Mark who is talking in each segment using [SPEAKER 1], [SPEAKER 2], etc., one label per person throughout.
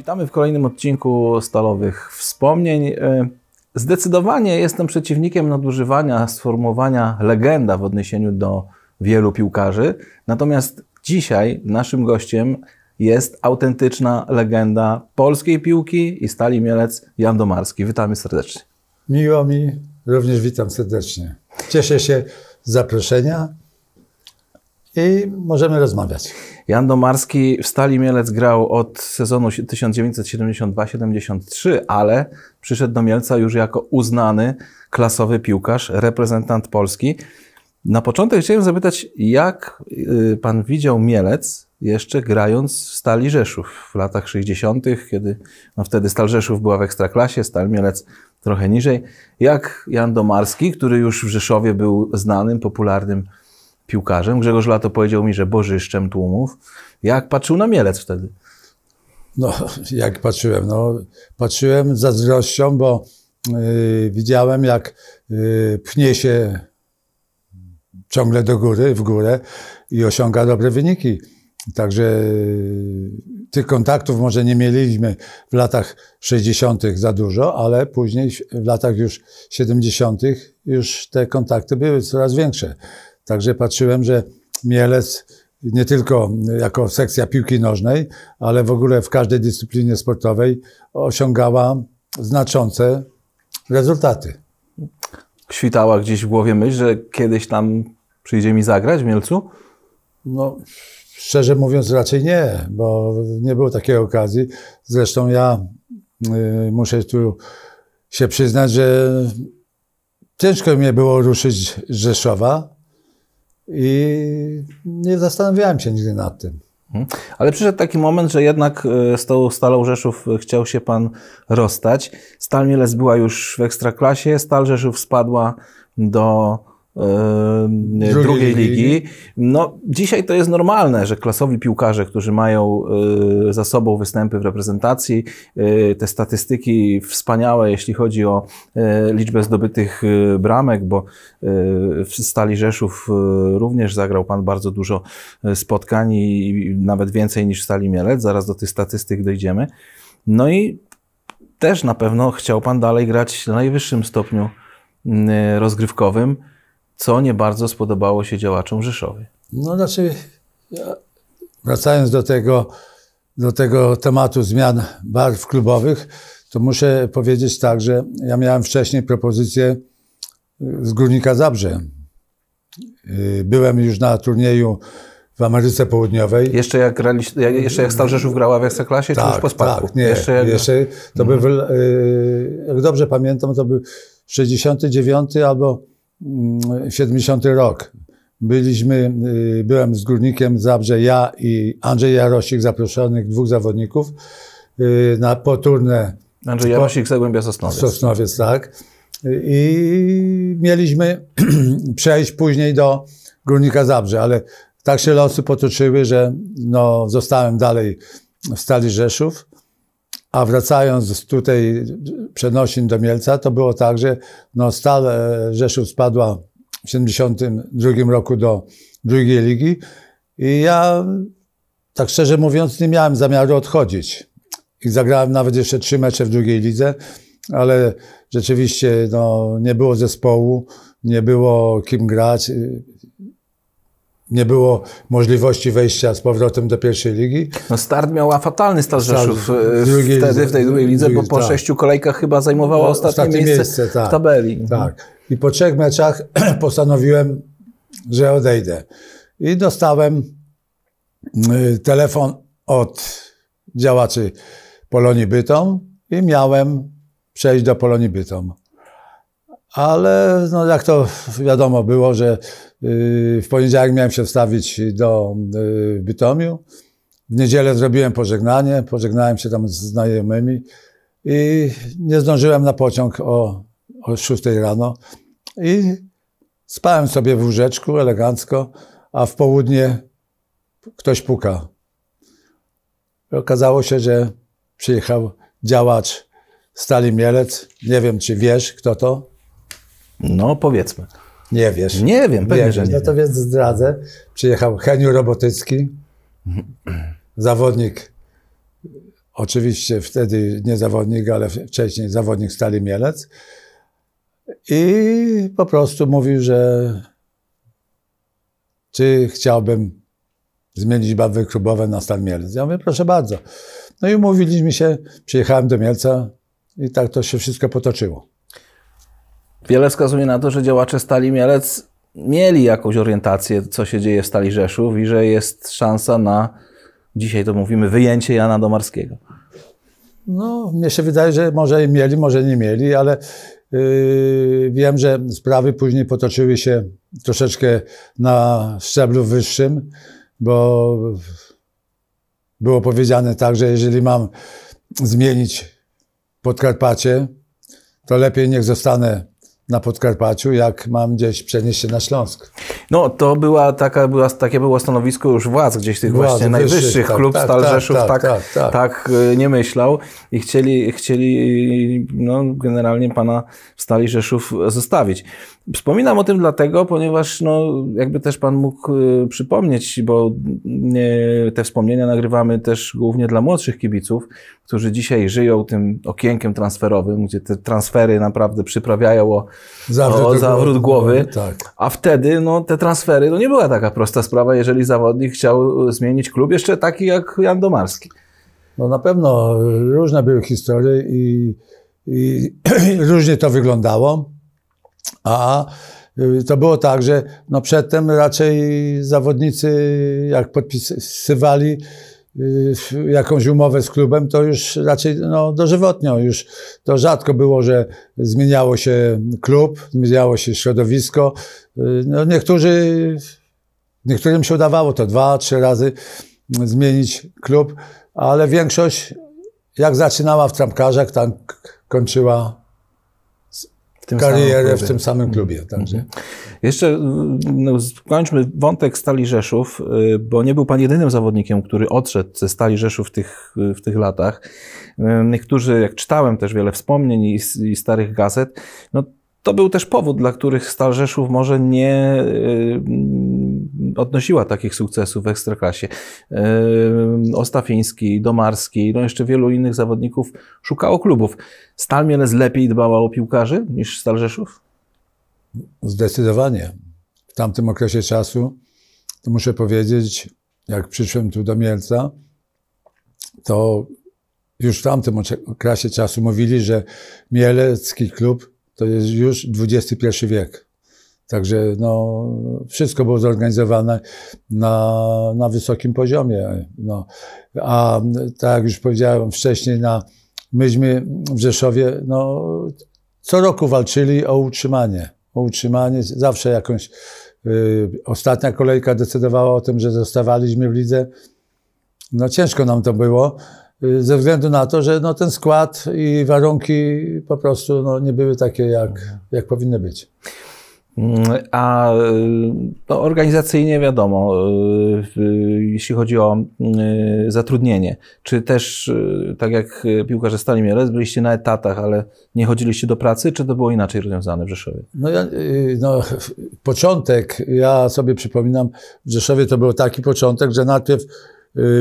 [SPEAKER 1] Witamy w kolejnym odcinku Stalowych Wspomnień. E, Zdecydowanie jestem przeciwnikiem nadużywania sformułowania legenda w odniesieniu do wielu piłkarzy. Natomiast dzisiaj naszym gościem jest autentyczna legenda polskiej piłki i Stali Mielec Jan Domarski. Witamy serdecznie.
[SPEAKER 2] Miło mi, również witam serdecznie. Cieszę się z zaproszenia i możemy rozmawiać.
[SPEAKER 1] Jan Domarski w Stali Mielec grał od sezonu 1972-73, ale przyszedł do Mielca już jako uznany, klasowy piłkarz, reprezentant Polski. Na początek chciałem zapytać, jak y, pan widział Mielec jeszcze grając w Stali Rzeszów w latach 60., kiedy no wtedy Stal Rzeszów była w Ekstraklasie, Stal Mielec trochę niżej. Jak Jan Domarski, który już w Rzeszowie był znanym, popularnym piłkarzem. Grzegorz Lato powiedział mi, że bożyszczem tłumów. Jak patrzył na Mielec wtedy?
[SPEAKER 2] No, jak patrzyłem? No, patrzyłem z zazdrością, bo yy, widziałem, jak yy, pchnie się ciągle do góry, w górę i osiąga dobre wyniki. Także yy, tych kontaktów może nie mieliśmy w latach 60. za dużo, ale później w latach już 70. już te kontakty były coraz większe. Także patrzyłem, że Mielec nie tylko jako sekcja piłki nożnej, ale w ogóle w każdej dyscyplinie sportowej osiągała znaczące rezultaty.
[SPEAKER 1] Świtała gdzieś w głowie myśl, że kiedyś tam przyjdzie mi zagrać w Mielcu?
[SPEAKER 2] No, szczerze mówiąc, raczej nie, bo nie było takiej okazji. Zresztą ja y, muszę tu się przyznać, że ciężko mi było ruszyć z Rzeszowa, i nie zastanawiałem się nigdy nad tym.
[SPEAKER 1] Mhm. Ale przyszedł taki moment, że jednak e, z tą Stalą Rzeszów chciał się pan rozstać. Stal Mielec była już w Ekstraklasie, Stal Rzeszów spadła do drugiej, drugiej ligi. No, dzisiaj to jest normalne, że klasowi piłkarze, którzy mają y, za sobą występy w reprezentacji, y, te statystyki wspaniałe, jeśli chodzi o y, liczbę zdobytych bramek, bo w Stali Rzeszów również zagrał Pan bardzo dużo spotkań i nawet więcej niż w Stali Mielec. Zaraz do tych statystyk dojdziemy. No i też na pewno chciał Pan dalej grać na najwyższym stopniu rozgrywkowym co nie bardzo spodobało się działaczom Rzeszowie.
[SPEAKER 2] No znaczy, wracając do tego, do tego tematu zmian barw klubowych, to muszę powiedzieć tak, że ja miałem wcześniej propozycję y, z Górnika Zabrze. Y, byłem już na turnieju w Ameryce Południowej.
[SPEAKER 1] Jeszcze jak, grali, jeszcze jak Stal Rzeszów grała w Ekstraklasie, tak, czy już po spadku?
[SPEAKER 2] Tak, nie, jeszcze, jak... jeszcze to mhm. był, jak dobrze pamiętam, to był 69 albo 70 rok. Byliśmy, y, byłem z Górnikiem Zabrze, ja i Andrzej Jarosik, zaproszonych dwóch zawodników y, na poturnę.
[SPEAKER 1] Andrzej Jarosik, Zagłębia Sosnowiec.
[SPEAKER 2] Sosnowiec, tak. I mieliśmy przejść później do Górnika Zabrze, ale tak się losy potoczyły, że no, zostałem dalej w Stali Rzeszów. A wracając tutaj przenosin do Mielca, to było tak, że no Stal e, Rzeszów spadła w 1972 roku do drugiej ligi i ja, tak szczerze mówiąc, nie miałem zamiaru odchodzić. I zagrałem nawet jeszcze trzy mecze w drugiej lidze, ale rzeczywiście no, nie było zespołu, nie było kim grać nie było możliwości wejścia z powrotem do pierwszej ligi.
[SPEAKER 1] No start miała fatalny Stal Rzeszów e, wtedy w tej drugiej lidze, drugiej, bo po tak. sześciu kolejkach chyba zajmowała no, ostatnie, ostatnie miejsce, miejsce tak, w tabeli.
[SPEAKER 2] Tak. I po trzech meczach postanowiłem, że odejdę. I dostałem y, telefon od działaczy Polonii Bytom i miałem przejść do Polonii Bytom. Ale no, jak to wiadomo było, że w poniedziałek miałem się wstawić do y, Bytomiu. W niedzielę zrobiłem pożegnanie, pożegnałem się tam z znajomymi i nie zdążyłem na pociąg o, o 6 rano. I spałem sobie w łóżeczku elegancko, a w południe ktoś puka. I okazało się, że przyjechał działacz Stali Mielec. Nie wiem, czy wiesz, kto to?
[SPEAKER 1] No, powiedzmy.
[SPEAKER 2] Nie wiesz.
[SPEAKER 1] Nie wiem, pewnie, nie że nie
[SPEAKER 2] No to więc zdradzę. Przyjechał Heniu Robotycki, zawodnik oczywiście wtedy nie zawodnik, ale wcześniej zawodnik Stali Mielec. I po prostu mówił, że czy chciałbym zmienić barwy klubowe na Stal Mielec. Ja mówię, proszę bardzo. No i umówiliśmy się, przyjechałem do Mielca i tak to się wszystko potoczyło.
[SPEAKER 1] Wiele wskazuje na to, że działacze Stali Mielec mieli jakąś orientację, co się dzieje w Stali Rzeszów i że jest szansa na, dzisiaj to mówimy, wyjęcie Jana Domarskiego.
[SPEAKER 2] No, mnie się wydaje, że może mieli, może nie mieli, ale yy, wiem, że sprawy później potoczyły się troszeczkę na szczeblu wyższym, bo było powiedziane tak, że jeżeli mam zmienić Podkarpacie, to lepiej niech zostanę na Podkarpaciu, jak mam gdzieś przenieść się na Śląsk.
[SPEAKER 1] No, to była taka, była, takie było stanowisko już władz gdzieś tych władz, właśnie najwyższych. Tak, Klub tak, Stal tak, Rzeszów tak, tak, tak, tak, tak nie myślał i chcieli, chcieli no, generalnie pana Stali Rzeszów zostawić. Wspominam o tym dlatego, ponieważ no, jakby też Pan mógł y, przypomnieć, bo y, te wspomnienia nagrywamy też głównie dla młodszych kibiców, którzy dzisiaj żyją tym okienkiem transferowym, gdzie te transfery naprawdę przyprawiają o zawrót, o zawrót głowy. Tak. A wtedy no, te transfery, no nie była taka prosta sprawa, jeżeli zawodnik chciał zmienić klub, jeszcze taki jak Jan Domarski.
[SPEAKER 2] No na pewno różne były historie i, i różnie to wyglądało. A y, to było tak, że no przedtem raczej zawodnicy, jak podpisywali y, jakąś umowę z klubem, to już raczej no, dożywotnio. Już to rzadko było, że zmieniało się klub, zmieniało się środowisko. Y, no, niektórzy, niektórym się udawało to dwa, trzy razy zmienić klub, ale większość jak zaczynała w trampkarzach, tak kończyła tym karierę w tym samym klubie. Także. Mhm.
[SPEAKER 1] Jeszcze no, skończmy wątek Stali Rzeszów, y, bo nie był Pan jedynym zawodnikiem, który odszedł ze Stali Rzeszów w tych, w tych latach. Y, niektórzy, jak czytałem też wiele wspomnień i, i starych gazet, no to był też powód, dla których Stal Rzeszów może nie y, odnosiła takich sukcesów w Ekstraklasie. Ostafiński, Domarski, no jeszcze wielu innych zawodników szukało klubów. Stal Mielec lepiej dbała o piłkarzy niż Stal Rzeszów?
[SPEAKER 2] Zdecydowanie. W tamtym okresie czasu, to muszę powiedzieć, jak przyszłem tu do Mielca, to już w tamtym okresie czasu mówili, że Mielecki klub to jest już XXI wiek. Także no, wszystko było zorganizowane na, na wysokim poziomie. No. A tak jak już powiedziałem wcześniej, na, myśmy w Rzeszowie no, co roku walczyli o utrzymanie. O utrzymanie, zawsze jakąś y, ostatnia kolejka decydowała o tym, że zostawaliśmy w lidze. No ciężko nam to było, ze względu na to, że no, ten skład i warunki po prostu no, nie były takie, jak, jak powinny być.
[SPEAKER 1] A no, organizacyjnie wiadomo, y, jeśli chodzi o y, zatrudnienie, czy też y, tak jak piłkarze Stali Mielec, byliście na etatach, ale nie chodziliście do pracy, czy to było inaczej rozwiązane w Rzeszowie?
[SPEAKER 2] No, ja, no początek, ja sobie przypominam, w Rzeszowie to był taki początek, że najpierw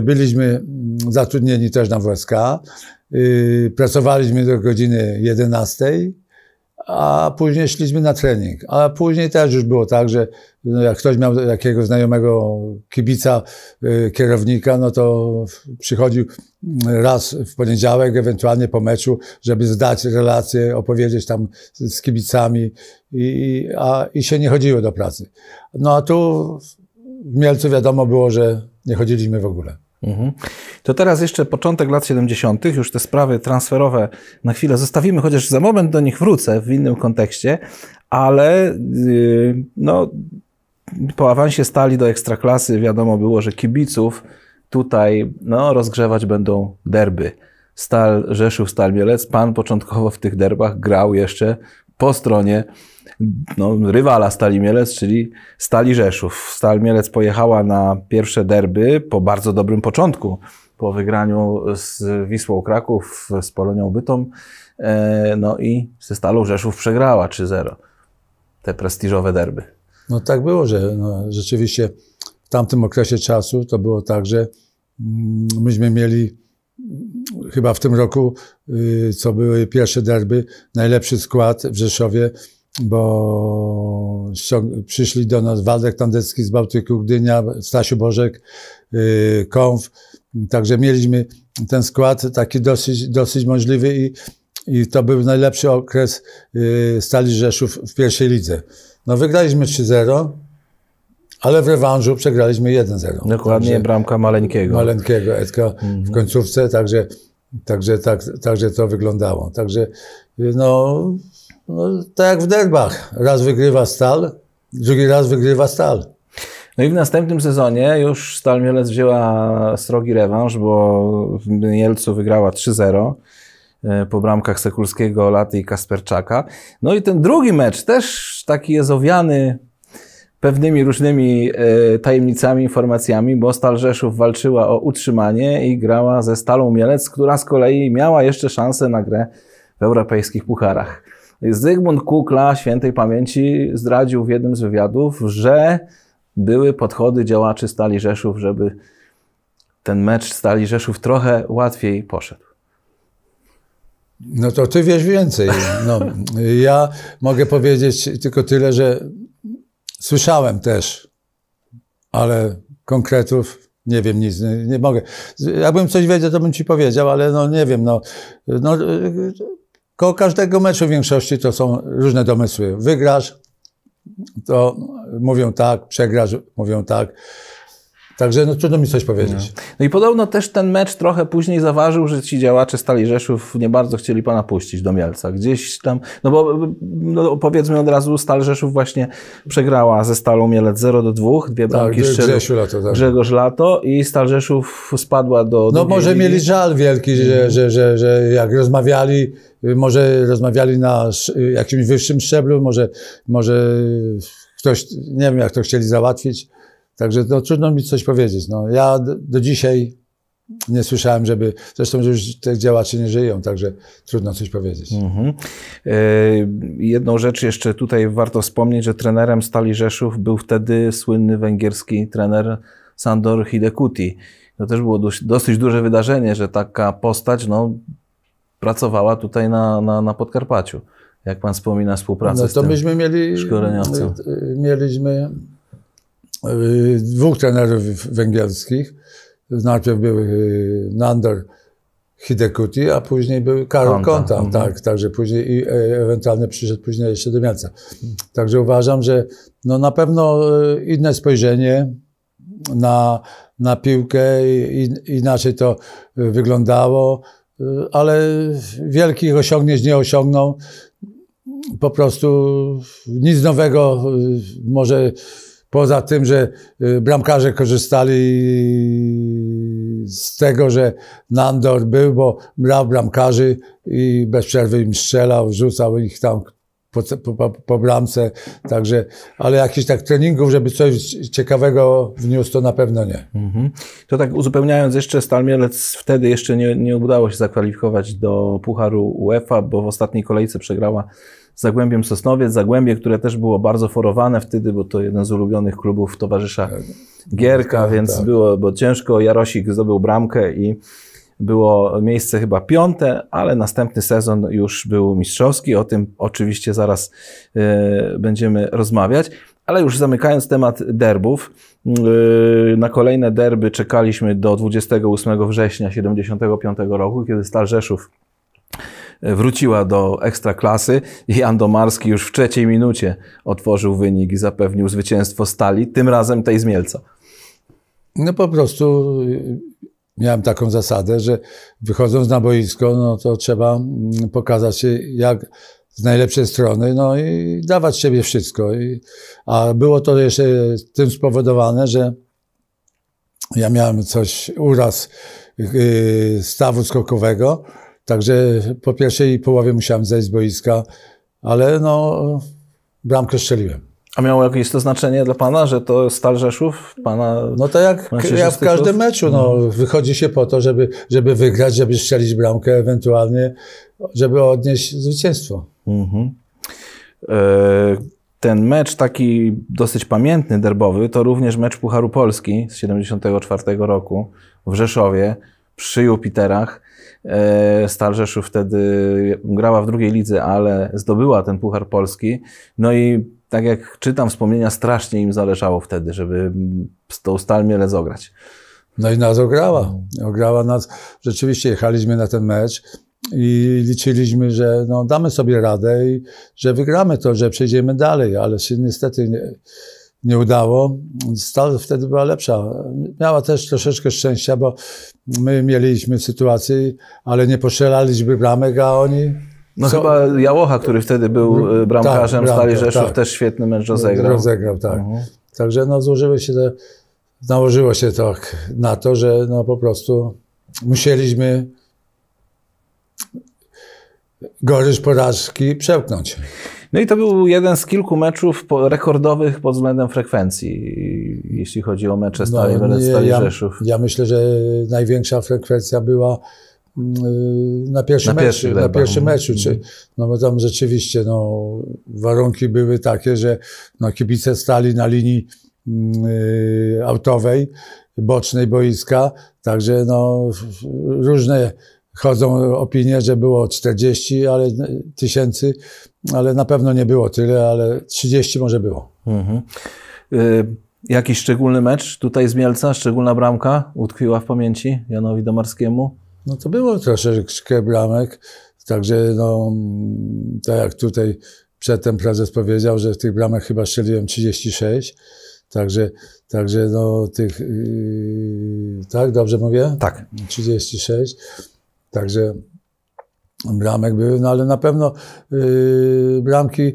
[SPEAKER 2] byliśmy mm, zatrudnieni też na WSK, pracowaliśmy do godziny 11, a później szliśmy na trening. A później też już było tak, że no jak ktoś miał jakiegoś znajomego kibica, y, kierownika, no to przychodził raz w poniedziałek, ewentualnie po meczu, żeby zdać relacje, opowiedzieć tam z kibicami i, a, i się nie chodziło do pracy. No a tu w Mielcu wiadomo było, że nie chodziliśmy w ogóle. Mhm.
[SPEAKER 1] To teraz jeszcze początek lat 70., już te sprawy transferowe na chwilę zostawimy, chociaż za moment do nich wrócę w innym kontekście, ale yy, no, po awansie stali do ekstraklasy wiadomo było, że kibiców tutaj no, rozgrzewać będą derby. Stal Rzeszów, Stal Mielec. Pan początkowo w tych derbach grał jeszcze po stronie no, rywala Stali Mielec, czyli Stali Rzeszów. Stal Mielec pojechała na pierwsze derby po bardzo dobrym początku, po wygraniu z Wisłą Kraków, z Polonią Bytom, e, no i ze Stalą Rzeszów przegrała 3-0 te prestiżowe derby.
[SPEAKER 2] No tak było, że no, rzeczywiście w tamtym okresie czasu to było tak, że mm, myśmy mieli chyba w tym roku, y, co były pierwsze derby, najlepszy skład w Rzeszowie, bo przyszli do nas Waldek Tandecki z Bałtyku, Gdynia, Stasiu Bożek, y, Konf. Także mieliśmy ten skład taki dosyć, dosyć możliwy i, i to był najlepszy okres y, Stali Rzeszów w pierwszej lidze. No wygraliśmy 3-0, ale w rewanżu przegraliśmy 1-0.
[SPEAKER 1] Dokładnie, także, bramka Maleńkiego.
[SPEAKER 2] Maleńkiego, Edka mhm. w końcówce, także, także, tak, także to wyglądało. Także no, no, tak jak w derbach. Raz wygrywa Stal, drugi raz wygrywa Stal.
[SPEAKER 1] No i w następnym sezonie już Stal Mielec wzięła srogi rewanż, bo w Mielcu wygrała 3-0 e, po bramkach Sekulskiego, Laty i Kasperczaka. No i ten drugi mecz też taki jest owiany pewnymi różnymi e, tajemnicami, informacjami, bo Stal Rzeszów walczyła o utrzymanie i grała ze Stalą Mielec, która z kolei miała jeszcze szansę na grę w europejskich pucharach. Zygmunt Kukla, świętej pamięci, zdradził w jednym z wywiadów, że były podchody działaczy Stali Rzeszów, żeby ten mecz Stali Rzeszów trochę łatwiej poszedł.
[SPEAKER 2] No to ty wiesz więcej. No, ja mogę powiedzieć tylko tyle, że słyszałem też, ale konkretów nie wiem nic, nie, nie mogę. Jakbym coś wiedział, to bym ci powiedział, ale no nie wiem, no, no Koło każdego meczu w większości to są różne domysły. Wygrasz, to mówią tak, przegrasz, mówią tak. Także no, trudno mi coś powiedzieć.
[SPEAKER 1] No. no. i podobno też ten mecz trochę później zaważył, że ci działacze Stali Rzeszów nie bardzo chcieli pana puścić do Mielca. Gdzieś tam, no bo no powiedzmy od razu, Stal Rzeszów właśnie przegrała ze Stalą Mielec 0 do 2, dwie tak, bramki tak,
[SPEAKER 2] Grzesiu Lato, tak.
[SPEAKER 1] Grzegorz Lato i Stal Rzeszów spadła do
[SPEAKER 2] No może ligi. mieli żal wielki, że, mhm. że, że, że jak rozmawiali, może rozmawiali na jakimś wyższym szczeblu, może, może ktoś, nie wiem jak to chcieli załatwić, Także no, trudno mi coś powiedzieć. No, ja do, do dzisiaj nie słyszałem, żeby. Zresztą że już te działacze nie żyją, także trudno coś powiedzieć. Mhm.
[SPEAKER 1] E, jedną rzecz jeszcze tutaj warto wspomnieć, że trenerem Stali Rzeszów był wtedy słynny węgierski trener Sandor Hidekuti. To też było dość, dosyć duże wydarzenie, że taka postać no, pracowała tutaj na, na, na Podkarpaciu. Jak pan wspomina współpracę no, to z tym myśmy mieli, szkoleniowcem?
[SPEAKER 2] Mieliśmy Y, dwóch trenerów węgierskich. Najpierw był y, Nandor Hidekuti, a później był Karol Konta, mhm. tak, także później i e, ewentualnie przyszedł później jeszcze do Mielca. Także uważam, że no na pewno y, inne spojrzenie na, na piłkę, inaczej to wyglądało, ale wielkich osiągnięć nie osiągnął. Po prostu nic nowego może Poza tym, że y, bramkarze korzystali z tego, że Nandor był, bo brał bramkarzy i bez przerwy im strzelał, rzucał ich tam po, po, po, bramce, także, ale jakichś tak treningów, żeby coś ciekawego wniósł, to na pewno nie. Mhm.
[SPEAKER 1] To tak uzupełniając jeszcze, Stal wtedy jeszcze nie, nie udało się zakwalifikować do Pucharu UEFA, bo w ostatniej kolejce przegrała Zagłębiem Sosnowiec, Zagłębie, które też było bardzo forowane wtedy, bo to jeden z ulubionych klubów towarzysza tak. Gierka, tak, więc tak. było, bo ciężko, Jarosik zdobył bramkę i było miejsce chyba piąte, ale następny sezon już był mistrzowski, o tym oczywiście zaraz y, będziemy rozmawiać. Ale już zamykając temat derbów, y, na kolejne derby czekaliśmy do 28 września 1975 roku, kiedy Stal Rzeszów wróciła do ekstraklasy Jan Domarski już w trzeciej minucie otworzył wynik i zapewnił zwycięstwo Stali, tym razem tej z Mielca.
[SPEAKER 2] No po prostu y, miałem taką zasadę, że wychodząc na boisko, no to trzeba mm, pokazać się jak z najlepszej strony, no i dawać siebie wszystko. I, a było to jeszcze tym spowodowane, że ja miałem coś, uraz yy, stawu skokowego, Także po pierwszej połowie musiałem zejść z boiska, ale no, bramkę strzeliłem.
[SPEAKER 1] A miało jakieś to znaczenie dla Pana, że to Stal Rzeszów? Pana
[SPEAKER 2] no to jak, jak w każdym meczu, no, mhm. wychodzi się po to, żeby, żeby wygrać, żeby strzelić bramkę, ewentualnie, żeby odnieść zwycięstwo. Mhm.
[SPEAKER 1] E, ten mecz taki dosyć pamiętny, derbowy, to również mecz Pucharu Polski z 1974 roku w Rzeszowie przy Jupiterach. E, Stal Rzeszów wtedy grała w drugiej lidze, ale zdobyła ten Puchar Polski. No i tak jak czytam wspomnienia, strasznie im zależało wtedy, żeby z tą Stal Mielec ograć.
[SPEAKER 2] No i nas ograła. Ograła nas. Rzeczywiście jechaliśmy na ten mecz i liczyliśmy, że no, damy sobie radę i że wygramy to, że przejdziemy dalej, ale się niestety nie, nie udało. Stal wtedy była lepsza. Miała też troszeczkę szczęścia, bo my mieliśmy sytuację, ale nie postrzelaliśmy bramek, a oni...
[SPEAKER 1] No
[SPEAKER 2] co-
[SPEAKER 1] chyba Jałocha, który wtedy był e, bramkarzem
[SPEAKER 2] Tak,
[SPEAKER 1] Stali Rzeszów,
[SPEAKER 2] tak.
[SPEAKER 1] też świetny mecz rozegrał.
[SPEAKER 2] Rozegrał, tak.
[SPEAKER 1] Mhm.
[SPEAKER 2] Także no, złożyły się te, nałożyło się to na to, że no, po prostu musieliśmy gorycz porażki przełknąć.
[SPEAKER 1] No i to był jeden z kilku meczów rekordowych pod względem frekwencji, jeśli chodzi o mecze Stali
[SPEAKER 2] No,
[SPEAKER 1] Mielec,
[SPEAKER 2] nie,
[SPEAKER 1] Stali
[SPEAKER 2] ja,
[SPEAKER 1] Rzeszów.
[SPEAKER 2] ja myślę, że największa frekwencja była mm, na pierwszym
[SPEAKER 1] Na
[SPEAKER 2] meczu. na pierwszym meczu. Czy,
[SPEAKER 1] Mhm.
[SPEAKER 2] no bo tam rzeczywiście no, warunki były takie, że no, kibice stali na linii mm, y, autowej, bocznej boiska, także no, różne chodzą opinie, że było 40 ale, tysięcy, ale na pewno nie było tyle, ale 30 może było.
[SPEAKER 1] Mhm. Y, jakiś szczególny mecz tutaj z Mielca, szczególna bramka utkwiła w pamięci Janowi Domarskiemu?
[SPEAKER 2] No to było troszeczkę bramek, także no, tak jak tutaj przedtem prezes powiedział, że tych bramek chyba strzeliłem 36, także, także no tych, yy, tak, dobrze mówię?
[SPEAKER 1] Tak.
[SPEAKER 2] 36, także bramek były, no ale na pewno yy, bramki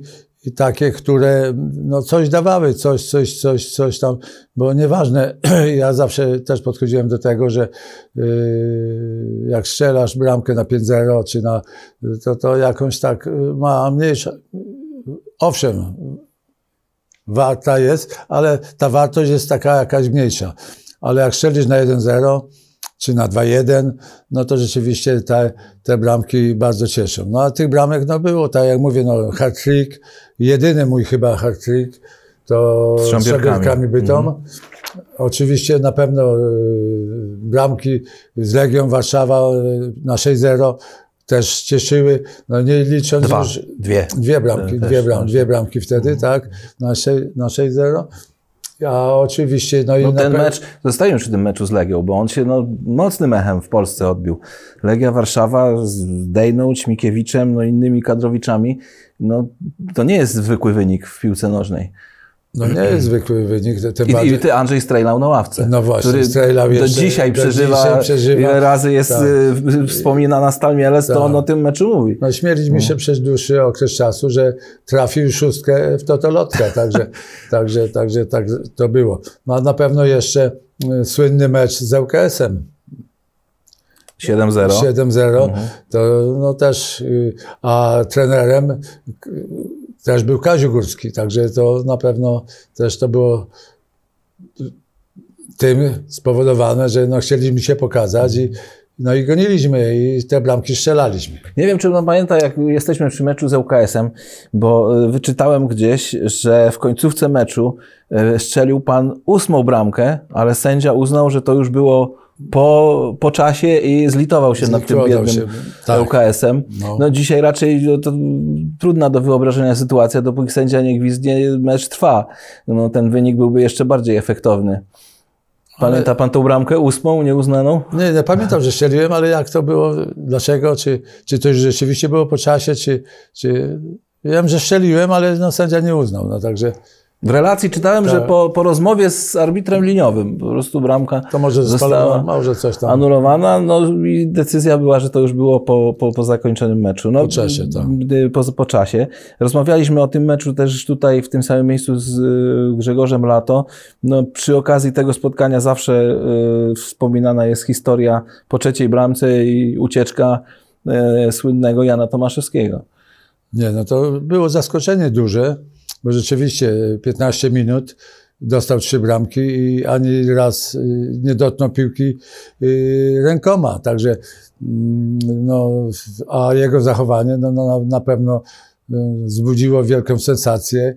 [SPEAKER 2] takie, które no coś dawały, coś, coś, coś, coś tam, bo nieważne, ja zawsze też podchodziłem do tego, że yy, jak strzelasz bramkę na 5-0, czy na, to, to jakąś tak yy, ma mniejsza, owszem, warta jest, ale ta wartość jest taka jakaś mniejsza. Ale jak strzelisz na 1-0 czy na 2-1, no to rzeczywiście te, te bramki bardzo cieszą. No a tych bramek no było, tak jak mówię, no hat-trick, jedyny mój chyba hat-trick to
[SPEAKER 1] Z. Szambierkami
[SPEAKER 2] Bytom. Oczywiście na pewno y, bramki z Legią Warszawa y, na 6-0 też cieszyły, no nie licząc
[SPEAKER 1] Dwa,
[SPEAKER 2] już
[SPEAKER 1] dwie.
[SPEAKER 2] dwie bramki,
[SPEAKER 1] Mhm.
[SPEAKER 2] dwie, bram,
[SPEAKER 1] tak.
[SPEAKER 2] dwie bramki wtedy, tak, na, sze- na 6-0. A oczywiście, no i
[SPEAKER 1] No ten
[SPEAKER 2] pe-
[SPEAKER 1] mecz, zostajemy przy tym meczu z Legią, bo on się no, mocnym echem w Polsce odbił. Legia Warszawa z Dejną, Ćmikiewiczem, no innymi kadrowiczami, no to nie jest zwykły wynik w piłce nożnej.
[SPEAKER 2] No nie jest zwykły wynik, tym
[SPEAKER 1] I,
[SPEAKER 2] bardziej.
[SPEAKER 1] i ty Andrzej strejlał na ławce.
[SPEAKER 2] No właśnie,
[SPEAKER 1] który
[SPEAKER 2] strejlał
[SPEAKER 1] do
[SPEAKER 2] jeszcze-
[SPEAKER 1] dzisiaj
[SPEAKER 2] do
[SPEAKER 1] przeżywa,
[SPEAKER 2] dzisiaj przeżywa.
[SPEAKER 1] ile razy jest
[SPEAKER 2] Tak.
[SPEAKER 1] y, wspominana Stal Mielec, to
[SPEAKER 2] Tak.
[SPEAKER 1] on o tym meczu mówi.
[SPEAKER 2] No śmieliśmy się przez dłuższy okres czasu, że trafił szóstkę w totolotka, także, także, także tak to było. No a na pewno jeszcze y, słynny mecz z ŁKS-em.
[SPEAKER 1] 7-0.
[SPEAKER 2] 7-0, to no też, y, a trenerem też był Kaziu Górski, także to na pewno też to było tym spowodowane, że no chcieliśmy się pokazać i, no i goniliśmy i te bramki strzelaliśmy.
[SPEAKER 1] Nie wiem, czy pan pamięta, jak jesteśmy przy meczu z ŁKS-em, bo y, wyczytałem gdzieś, że w końcówce meczu y, strzelił pan ósmą bramkę, ale sędzia uznał, że to już było po, po czasie i zlitował się nad tym biednym
[SPEAKER 2] tak.
[SPEAKER 1] ŁKS-em.
[SPEAKER 2] No.
[SPEAKER 1] No. dzisiaj raczej no, to trudna do wyobrażenia sytuacja, dopóki sędzia nie gwizdnie, mecz trwa. No, ten wynik byłby jeszcze bardziej efektowny. Pamięta pan tą bramkę ósmą, nieuznaną?
[SPEAKER 2] Nie, nie pamiętam, że strzeliłem, ale jak to było, dlaczego, czy, czy to już rzeczywiście było po czasie, czy, czy... Wiem, że strzeliłem, ale no, sędzia nie uznał, no także
[SPEAKER 1] W relacji czytałem, że
[SPEAKER 2] Tak.
[SPEAKER 1] po, po rozmowie z arbitrem liniowym po prostu bramka
[SPEAKER 2] to może
[SPEAKER 1] została
[SPEAKER 2] może coś tam.
[SPEAKER 1] anulowana, no i decyzja była, że to już było po, po, po zakończonym meczu. No,
[SPEAKER 2] Po czasie, tak.
[SPEAKER 1] Po, po czasie. Rozmawialiśmy o tym meczu też tutaj w tym samym miejscu z y, Grzegorzem Lato. No, przy okazji tego spotkania zawsze y, wspominana jest historia po trzeciej bramce i ucieczka y, słynnego Jana Tomaszewskiego.
[SPEAKER 2] Nie, no to było zaskoczenie duże, bo rzeczywiście 15 minut dostał trzy bramki i ani raz y, nie dotknął piłki y, rękoma. Także, mm, no, a jego zachowanie no, no, na, pewno y, wzbudziło wielką sensację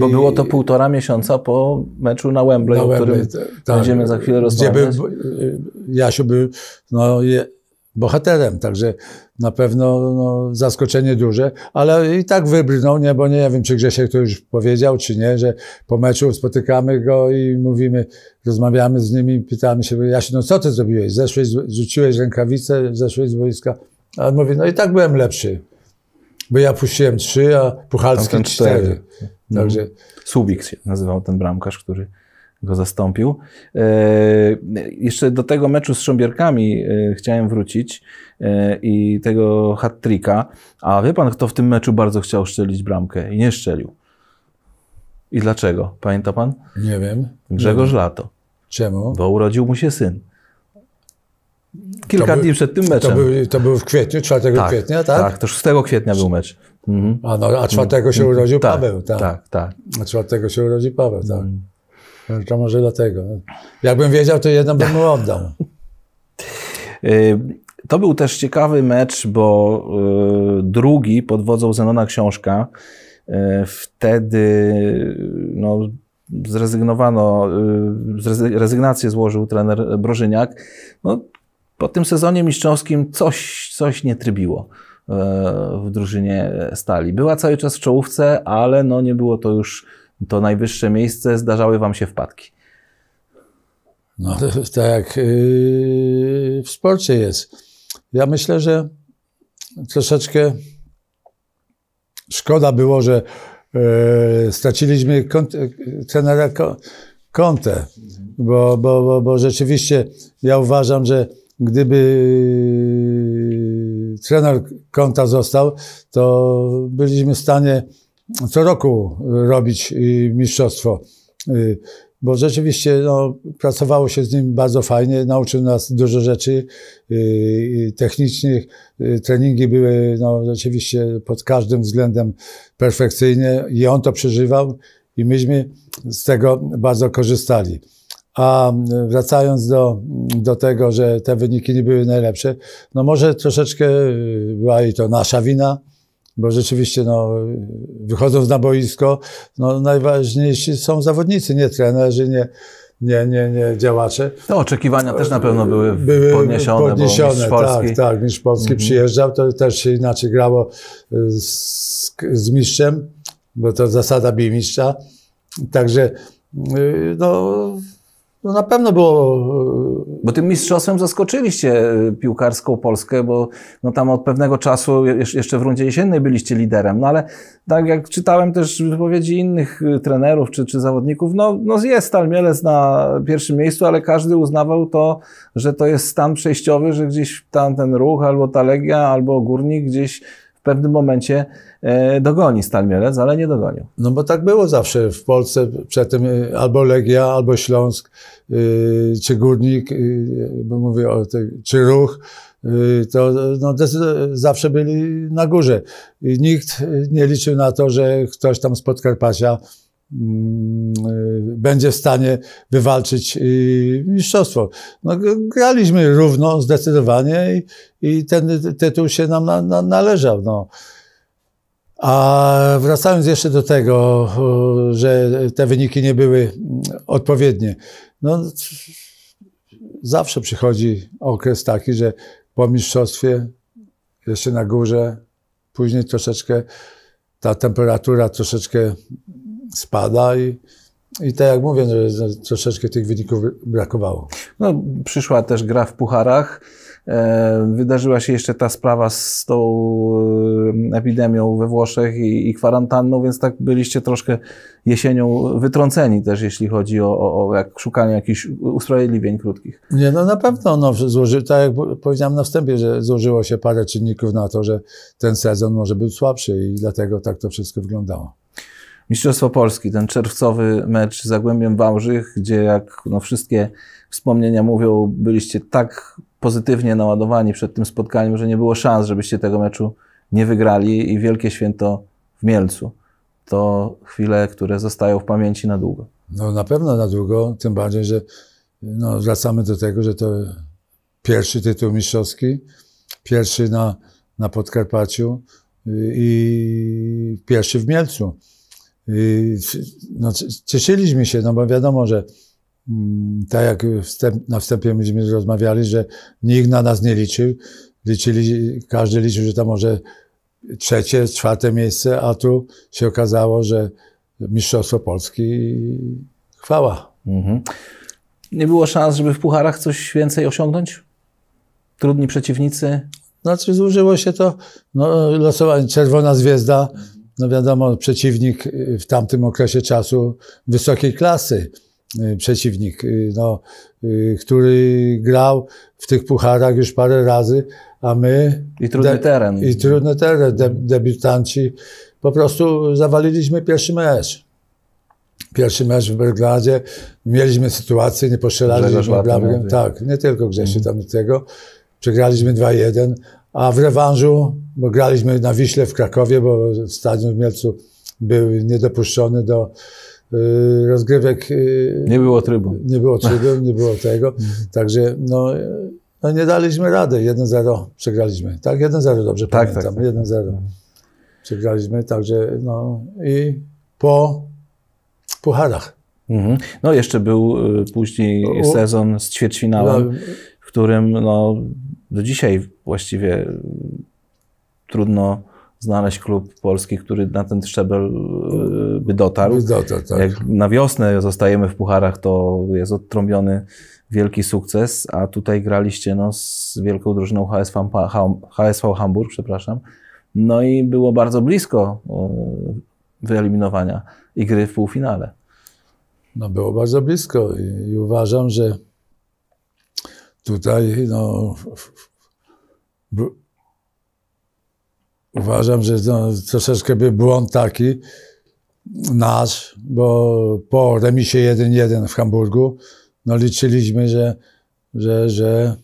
[SPEAKER 1] Bo było to półtora miesiąca po meczu na Wembley,
[SPEAKER 2] na
[SPEAKER 1] o którym
[SPEAKER 2] Wembley, tak.
[SPEAKER 1] będziemy za chwilę
[SPEAKER 2] Gdzie
[SPEAKER 1] rozmawiać.
[SPEAKER 2] był, y, Jasiu był no, je, bohaterem, także na pewno no, zaskoczenie duże, ale i tak wybrnął, nie, bo nie wiem, czy Grzesiek to już powiedział, czy nie, że po meczu spotykamy go i mówimy, rozmawiamy z nimi, pytamy się, Jasiu, no co ty zrobiłeś? Zeszłeś, rzuciłeś rękawice, zeszłeś z boiska, a on mówi, no i tak byłem lepszy, bo ja puściłem trzy, a Puchalski
[SPEAKER 1] cztery.
[SPEAKER 2] cztery. Także
[SPEAKER 1] Subik się nazywał ten bramkarz, który go zastąpił. E, jeszcze do tego meczu z Sząbierkami e, chciałem wrócić e, i tego hat-tricka. A wie pan, kto w tym meczu bardzo chciał szczelić bramkę i nie szczelił? I dlaczego? Pamięta pan?
[SPEAKER 2] nie wiem.
[SPEAKER 1] Grzegorz Lato,
[SPEAKER 2] Czemu?
[SPEAKER 1] bo urodził mu się syn. Kilka
[SPEAKER 2] To
[SPEAKER 1] dni przed tym
[SPEAKER 2] To
[SPEAKER 1] meczem.
[SPEAKER 2] był, to był w kwietniu, 4 kwietnia, tak?
[SPEAKER 1] tak, to 6 kwietnia był mecz. Mhm.
[SPEAKER 2] A, no, a czwartego się urodził
[SPEAKER 1] Tak,
[SPEAKER 2] Paweł, tak.
[SPEAKER 1] tak, tak.
[SPEAKER 2] A czwartego się urodził Paweł, tak.
[SPEAKER 1] Mm.
[SPEAKER 2] To może dlatego. Jakbym wiedział, to jedno bym mu oddał.
[SPEAKER 1] Y, To był też ciekawy mecz, bo y, drugi pod wodzą Zenona Książka. y, Wtedy no, zrezygnowano, zrezy- rezygnację złożył trener Brożyniak. No, po tym sezonie mistrzowskim coś, coś nie trybiło w drużynie Stali. Była cały czas w czołówce, ale no, nie było to już to najwyższe miejsce. Zdarzały wam się wpadki.
[SPEAKER 2] No, tak jak yy, w sporcie jest. Ja myślę, że troszeczkę szkoda było, że yy, straciliśmy trenera Ko- Kontę, bo, bo, bo, bo rzeczywiście ja uważam, że gdyby trener Konta został, to byliśmy w stanie co roku robić y, mistrzostwo. Y, Bo rzeczywiście no, pracowało się z nim bardzo fajnie, nauczył nas dużo rzeczy y, technicznych. Treningi były no, rzeczywiście pod każdym względem perfekcyjne i on to przeżywał i myśmy z tego bardzo korzystali. A wracając do, do tego, że te wyniki nie były najlepsze, no może troszeczkę była i to nasza wina, bo rzeczywiście no, wychodząc na boisko, no, najważniejsi są zawodnicy, nie trenerzy, nie, nie, nie, nie działacze.
[SPEAKER 1] No, oczekiwania też na pewno były,
[SPEAKER 2] Były
[SPEAKER 1] podniesione,
[SPEAKER 2] podniesione
[SPEAKER 1] bo mistrz Polski.
[SPEAKER 2] tak, tak. Mistrz Polski przyjeżdżał, to też się inaczej grało y, z, z mistrzem, bo to zasada bij mistrza. Także y, no, no na pewno było y,
[SPEAKER 1] Bo tym mistrzostwem zaskoczyliście y, piłkarską Polskę, bo no tam od pewnego czasu, jesz- jeszcze w rundzie jesiennej byliście liderem. No ale tak jak czytałem też wypowiedzi innych y, trenerów czy, czy zawodników, no, no jest Stal Mielec na pierwszym miejscu, ale każdy uznawał to, że to jest stan przejściowy, że gdzieś tam ten ruch, albo ta Legia, albo Górnik gdzieś pewnym momencie e, dogoni Stal Mielec, ale nie dogonił.
[SPEAKER 2] No bo tak było zawsze w Polsce, przedtem y, albo Legia, albo Śląsk, y, czy Górnik, bo mówię o tej, czy Ruch, to no, zawsze byli na górze. I nikt nie liczył na to, że ktoś tam z Podkarpacia będzie w stanie wywalczyć y, mistrzostwo. No, graliśmy równo, zdecydowanie i, i ten tytuł się nam na, na, należał. No. A wracając jeszcze do tego, że te wyniki nie były mm, odpowiednie. No, zawsze przychodzi okres taki, że po mistrzostwie jeszcze na górze, później troszeczkę ta temperatura troszeczkę spada i, i tak jak mówię, że, troszeczkę tych wyników brakowało.
[SPEAKER 1] No, przyszła też gra w pucharach. E, Wydarzyła się jeszcze ta sprawa z tą e, epidemią we Włoszech i, i kwarantanną, więc tak byliście troszkę jesienią wytrąceni też, jeśli chodzi o, o, o jak szukanie jakichś usprawiedliwień krótkich.
[SPEAKER 2] Nie, no na pewno, no, złoży, tak jak po- powiedziałem na wstępie, że złożyło się parę czynników na to, że ten sezon może być słabszy i dlatego tak to wszystko wyglądało.
[SPEAKER 1] Mistrzostwo Polski, ten czerwcowy mecz z Zagłębiem Wałżych, gdzie jak no, wszystkie wspomnienia mówią, byliście tak pozytywnie naładowani przed tym spotkaniem, że nie było szans, żebyście tego meczu nie wygrali i wielkie święto w Mielcu. To chwile, które zostają w pamięci na długo.
[SPEAKER 2] No na pewno na długo, tym bardziej, że no, wracamy do tego, że to pierwszy tytuł mistrzowski, pierwszy na, na Podkarpaciu y, i pierwszy w Mielcu. I, no, cieszyliśmy się, no bo wiadomo, że mm, tak jak wstęp, na wstępie myśmy rozmawiali, że nikt na nas nie liczył. Liczyli, każdy liczył, że to może trzecie, czwarte miejsce, a tu się okazało, że Mistrzostwo Polski chwała. Mhm.
[SPEAKER 1] Nie było szans, żeby w pucharach coś więcej osiągnąć? Trudni przeciwnicy?
[SPEAKER 2] Znaczy zużyło się to, no, losowanie, Czerwona Zwiezda, no wiadomo, przeciwnik w tamtym okresie czasu wysokiej klasy, y, przeciwnik, y, no, y, który grał w tych pucharach już parę razy, a my...
[SPEAKER 1] I trudny teren.
[SPEAKER 2] I trudny teren, de, debiutanci. Po prostu zawaliliśmy pierwszy mecz. Pierwszy mecz w Belgradzie. Mieliśmy sytuację, nie postrzelaliśmy bramkę. Tak, nie tylko Grzesiu mhm. tam tego. Przegraliśmy 2-1, a w rewanżu, bo graliśmy na Wiśle w Krakowie, bo stadion w Mielcu był niedopuszczony do y, rozgrywek.
[SPEAKER 1] Y, nie było trybu.
[SPEAKER 2] Nie było trybu, nie było tego. Także no, no nie daliśmy rady. 1-0 przegraliśmy. Tak, 1-0 dobrze tak, pamiętam. Tak, tak. 1-0 przegraliśmy, także no i po pucharach.
[SPEAKER 1] Mhm. No jeszcze był y, później sezon z ćwierćfinałem, no, w którym no, do dzisiaj właściwie trudno znaleźć klub polski, który na ten szczebel y, by dotarł. dotarł tak. Jak na wiosnę zostajemy w pucharach, to jest odtrąbiony wielki sukces, a tutaj graliście no, z wielką drużyną HSV, HSV Hamburg, przepraszam. No i było bardzo blisko wyeliminowania i gry w półfinale.
[SPEAKER 2] No było bardzo blisko i, i uważam, że tutaj no, uważam, że no, troszeczkę był błąd taki nasz, bo po remisie 1-1 w Hamburgu no, liczyliśmy, że, że, że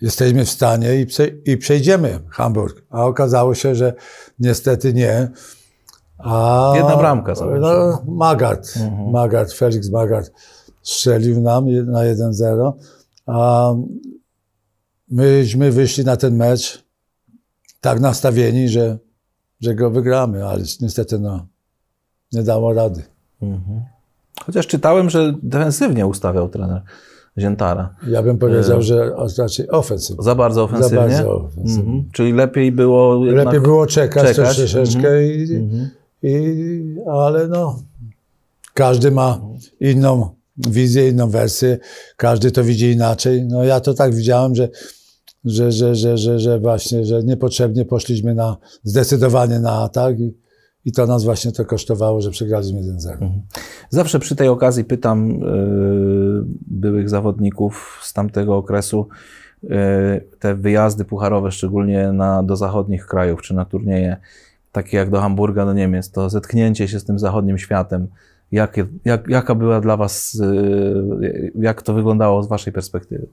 [SPEAKER 2] jesteśmy w stanie i, prze, i przejdziemy Hamburg, a okazało się, że niestety nie.
[SPEAKER 1] A, Jedna bramka.
[SPEAKER 2] No, Magart, mhm. Magart, Felix Magart strzelił nam na 1-0, a myśmy wyszli na ten mecz tak nastawieni, że, że go wygramy, ale niestety no, nie dało rady. Mhm.
[SPEAKER 1] Chociaż czytałem, że defensywnie ustawiał trener Ziętara.
[SPEAKER 2] Ja bym powiedział, e... że raczej ofensywnie.
[SPEAKER 1] Za bardzo ofensywnie? Za bardzo ofensywnie. Mhm. Czyli lepiej było
[SPEAKER 2] Lepiej było czekać, czekać. troszeczkę mhm. i, i, ale no, każdy ma inną wizję, inną wersję, każdy to widzi inaczej. No ja to tak widziałem, że, że, że, że, że, że właśnie, że niepotrzebnie poszliśmy na, zdecydowanie na atak i, i to nas właśnie to kosztowało, że przegraliśmy 1-0. Mhm.
[SPEAKER 1] Zawsze przy tej okazji pytam yy, byłych zawodników z tamtego okresu, yy, te wyjazdy pucharowe, szczególnie na, do zachodnich krajów, czy na turnieje, takie jak do Hamburga, do Niemiec, to zetknięcie się z tym zachodnim światem, jak, jak, jaka była dla Was, y, jak to wyglądało z Waszej perspektywy?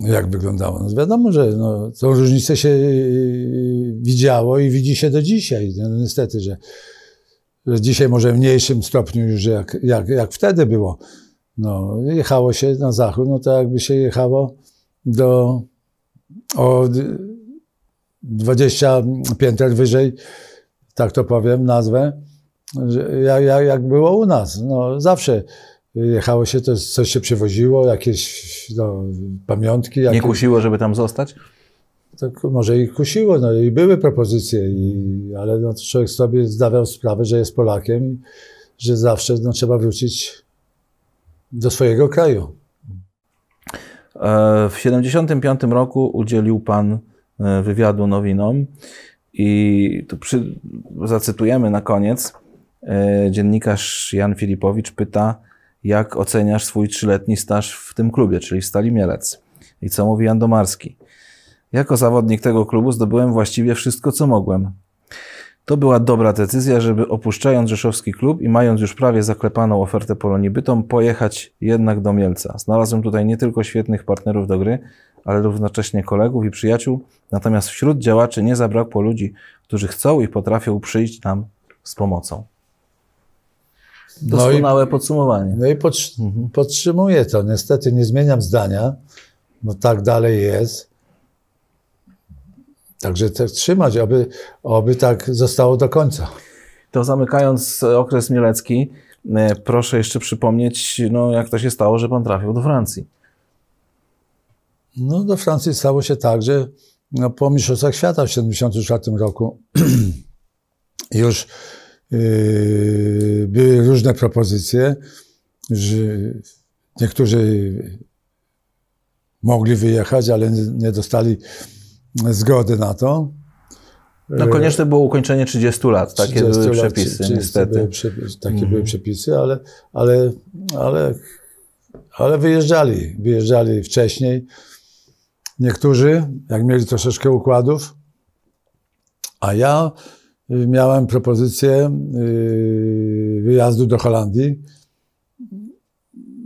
[SPEAKER 2] Jak wyglądało? No wiadomo, że no, tą różnicę się y, widziało i widzi się do dzisiaj. No, niestety, że, że dzisiaj może w mniejszym stopniu już jak, jak, jak wtedy było. No, jechało się na zachód, no to jakby się jechało do o 20 pięter wyżej, tak to powiem, nazwę, jak, jak, jak było u nas. No, zawsze jechało się, to coś się przewoziło, jakieś no, pamiątki. Jakieś...
[SPEAKER 1] Nie kusiło, żeby tam zostać?
[SPEAKER 2] Tak, może i kusiło, no i były propozycje, i, ale no, człowiek sobie zdawał sprawę, że jest Polakiem i że zawsze no, trzeba wrócić do swojego kraju.
[SPEAKER 1] E, w 1975 roku udzielił Pan e, wywiadu nowinom i tu przy, zacytujemy na koniec. E, dziennikarz Jan Filipowicz pyta, jak oceniasz swój trzyletni staż w tym klubie, czyli Stali Mielec. I co mówi Jan Domarski? Jako zawodnik tego klubu zdobyłem właściwie wszystko, co mogłem. To była dobra decyzja, żeby opuszczając rzeszowski klub i mając już prawie zaklepaną ofertę Polonii Bytom, pojechać jednak do Mielca. Znalazłem tutaj nie tylko świetnych partnerów do gry, ale równocześnie kolegów i przyjaciół, natomiast wśród działaczy nie zabrakło ludzi, którzy chcą i potrafią przyjść nam z pomocą. Doskonałe no i, podsumowanie.
[SPEAKER 2] No i podtrzymuję to. Niestety nie zmieniam zdania, bo tak dalej jest. Także tak trzymać, aby, aby tak zostało do końca.
[SPEAKER 1] To zamykając okres mielecki, e, proszę jeszcze przypomnieć, no, jak to się stało, że pan trafił do Francji.
[SPEAKER 2] No, do Francji stało się tak, że no, po Mistrzostwach Świata w 1974 roku już były różne propozycje, że niektórzy mogli wyjechać, ale nie, dostali zgody na to.
[SPEAKER 1] No konieczne było ukończenie 30 lat, takie 30 były przepisy, 30 niestety. Były
[SPEAKER 2] przepis, takie były przepisy, ale, ale, ale, ale wyjeżdżali, wyjeżdżali wcześniej. Niektórzy, jak mieli troszeczkę układów, a ja miałem propozycję y, wyjazdu do Holandii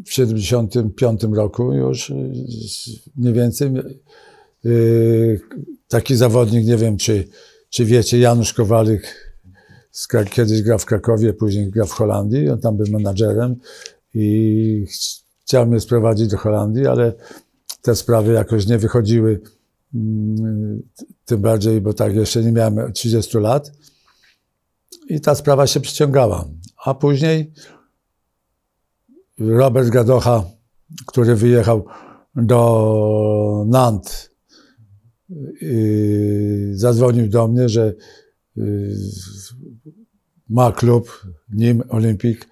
[SPEAKER 2] w 75 roku już y, mniej więcej. Taki zawodnik, nie wiem czy, czy wiecie, Janusz Kowalik kiedyś grał w Krakowie, później grał w Holandii, on tam był menadżerem i chciał mnie sprowadzić do Holandii, ale te sprawy jakoś nie wychodziły, mm, tym bardziej, bo tak jeszcze nie miałem 30 lat. I ta sprawa się przyciągała. A później Robert Gadocha, który wyjechał do Nantes, zadzwonił do mnie, że y, ma klub, nim Olimpik.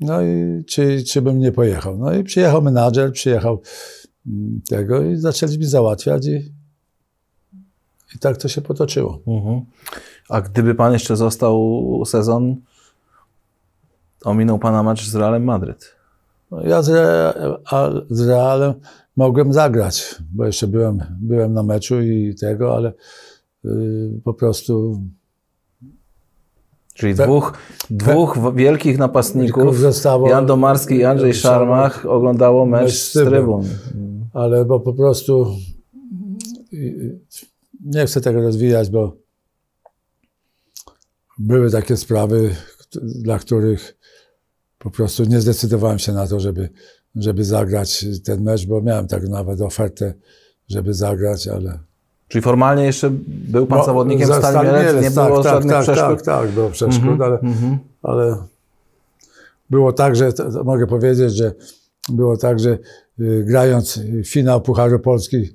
[SPEAKER 2] No i czy, czy bym nie pojechał. No i przyjechał menadżer, przyjechał mm, tego i zaczęliśmy załatwiać i, i tak to się potoczyło. Mhm.
[SPEAKER 1] A gdyby pan jeszcze został sezon, ominął pana mecz z Realem Madryt?
[SPEAKER 2] No ja z, z Realem mogłem zagrać, bo jeszcze byłem, byłem na meczu i tego, ale y, po prostu
[SPEAKER 1] Czyli dwóch, dwóch wielkich napastników, zostało, Jan Domarski i Andrzej Szarmach oglądało mecz z trybun.
[SPEAKER 2] Ale bo po prostu nie chcę tego rozwijać, bo były takie sprawy, dla których po prostu nie zdecydowałem się na to, żeby, żeby zagrać ten mecz, bo miałem tak nawet ofertę, żeby zagrać, ale
[SPEAKER 1] Czyli formalnie jeszcze był pan no, zawodnikiem za Stali Mielec, nie tak, było tak, żadnych
[SPEAKER 2] tak,
[SPEAKER 1] przeszkód?
[SPEAKER 2] Tak, tak, było przeszkód, mm -hmm, ale, mm -hmm. ale było tak, że mogę powiedzieć, że było tak, że y, grając finał Pucharu Polski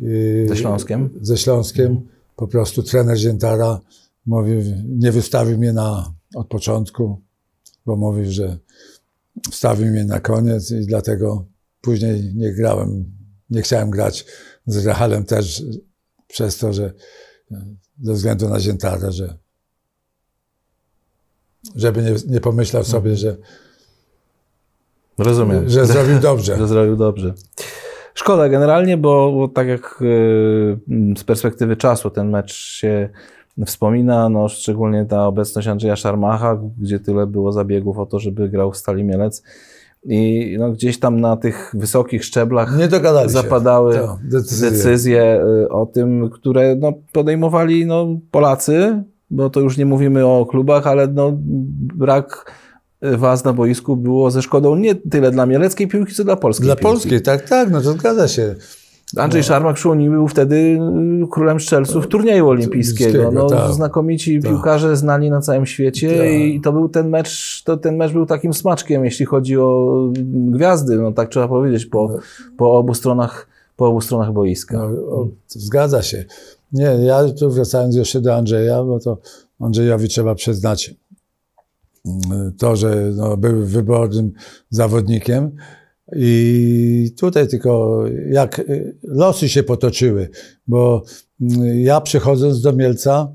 [SPEAKER 1] y, ze Śląskiem,
[SPEAKER 2] ze Śląskiem mm -hmm. po prostu trener Ziętara mówił, nie wystawił mnie na, od początku, bo mówił, że wstawił mnie na koniec i dlatego później nie grałem, nie chciałem grać z Realem też przez to, że ze względu na Ziętarę, że żeby nie, nie pomyślał sobie, że
[SPEAKER 1] Rozumiem.
[SPEAKER 2] Że zrobił dobrze.
[SPEAKER 1] że zrobił dobrze. Szkoda generalnie, bo, bo tak jak y, z perspektywy czasu ten mecz się wspomina, no szczególnie ta obecność Andrzeja Szarmacha, gdzie tyle było zabiegów o to, żeby grał w Stali Mielec i no, gdzieś tam na tych wysokich szczeblach zapadały decyzje. decyzje. Y, o tym, które no, podejmowali no, Polacy, bo to już nie mówimy o klubach, ale no, brak was na boisku było ze szkodą nie tyle dla mieleckiej piłki, co dla polskiej
[SPEAKER 2] Dla
[SPEAKER 1] piłki.
[SPEAKER 2] polskiej, tak, tak, no to zgadza się.
[SPEAKER 1] Andrzej no. Szarmak Szłoni był wtedy y, królem strzelców turnieju olimpijskiego. No, tak. Znakomici tak. piłkarze znani na całym świecie tak. i to był ten mecz, to ten mecz był takim smaczkiem, jeśli chodzi o gwiazdy, no tak trzeba powiedzieć, po, no. po obu stronach po obu stronach boiska. No, o,
[SPEAKER 2] zgadza się. Nie, ja tu wracając jeszcze do Andrzeja, bo to Andrzejowi trzeba przyznać mm, to, że no, był wybornym zawodnikiem, i tutaj tylko jak losy się potoczyły, bo mm, ja przychodząc do Mielca,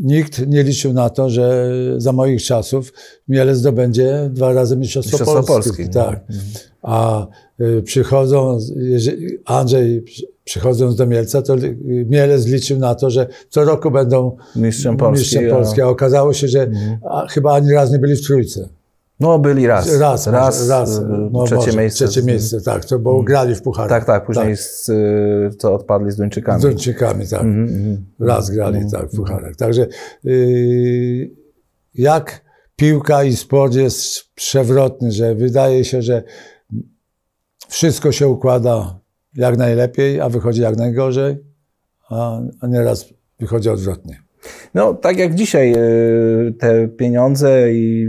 [SPEAKER 2] nikt nie liczył na to, że za moich czasów Mielec zdobędzie dwa razy Mistrzostwo, Mistrzostwo Polski. Polski. Tak. Mhm. A y, przychodząc, Andrzej przychodząc do Mielca, to Mielec liczył na to, że co roku będą
[SPEAKER 1] mistrzem Polski, mistrzem
[SPEAKER 2] Polski. a okazało się, że mhm. chyba ani raz nie byli w trójce.
[SPEAKER 1] No, byli raz.
[SPEAKER 2] Raz, raz, raz
[SPEAKER 1] no, trzecie może, miejsce.
[SPEAKER 2] Trzecie miejsce, tak, to, bo mm. grali w pucharze.
[SPEAKER 1] Tak, tak, później tak. Z, co odpadli z Duńczykami.
[SPEAKER 2] Z Duńczykami, tak. Mm -hmm. Raz grali, mm -hmm. tak, w pucharach. Także yy, jak piłka i sport jest przewrotny, że wydaje się, że wszystko się układa jak najlepiej, a wychodzi jak najgorzej, a, a nieraz wychodzi odwrotnie.
[SPEAKER 1] No, tak jak dzisiaj, y, te pieniądze i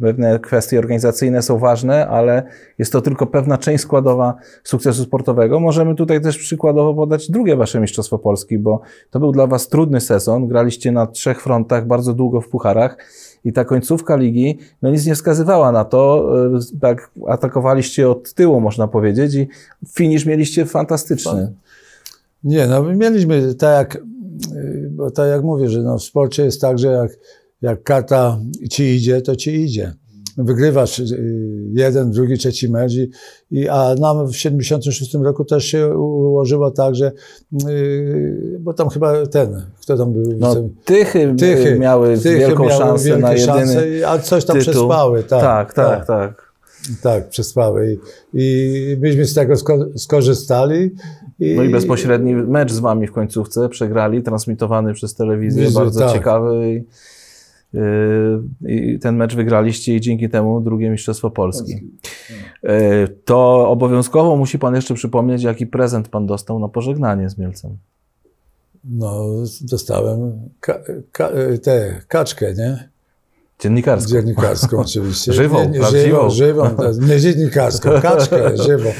[SPEAKER 1] pewne kwestie organizacyjne są ważne, ale jest to tylko pewna część składowa sukcesu sportowego. Możemy tutaj też przykładowo podać drugie Wasze Mistrzostwo Polski, bo to był dla Was trudny sezon. Graliście na trzech frontach, bardzo długo w pucharach. I ta końcówka ligi, no nic nie wskazywała na to, y, tak atakowaliście od tyłu, można powiedzieć, i finisz mieliście fantastyczny.
[SPEAKER 2] Nie, no mieliśmy tak jak, bo tak jak mówię, że no w sporcie jest tak, że jak, jak karta ci idzie, to ci idzie. Wygrywasz y, jeden, drugi, trzeci mecz, i, i, a nam w 76 roku też się ułożyło tak, że yy, bo tam chyba ten, kto tam był?
[SPEAKER 1] No, tychy, tychy miały tychy wielką miały szansę na jedyny szanse,
[SPEAKER 2] A coś tam tytuł. przespały. Tak,
[SPEAKER 1] tak, tak. tak. tak.
[SPEAKER 2] Tak, przespały. I, I myśmy z tego sko skorzystali.
[SPEAKER 1] No i bezpośredni mecz z wami w końcówce przegrali, transmitowany przez telewizję, bardzo tak. ciekawy. I, yy, I ten mecz wygraliście i dzięki temu drugie Mistrzostwo Polski. Yy, to obowiązkowo musi Pan jeszcze przypomnieć, jaki prezent Pan dostał na pożegnanie z Mielcem.
[SPEAKER 2] No, dostałem ka, ka, tę kaczkę, nie?
[SPEAKER 1] Dziennikarską.
[SPEAKER 2] Dziennikarską oczywiście.
[SPEAKER 1] żywą,
[SPEAKER 2] nie, nie, żywą. żywą nie dziennikarską, kaczkę, żywą.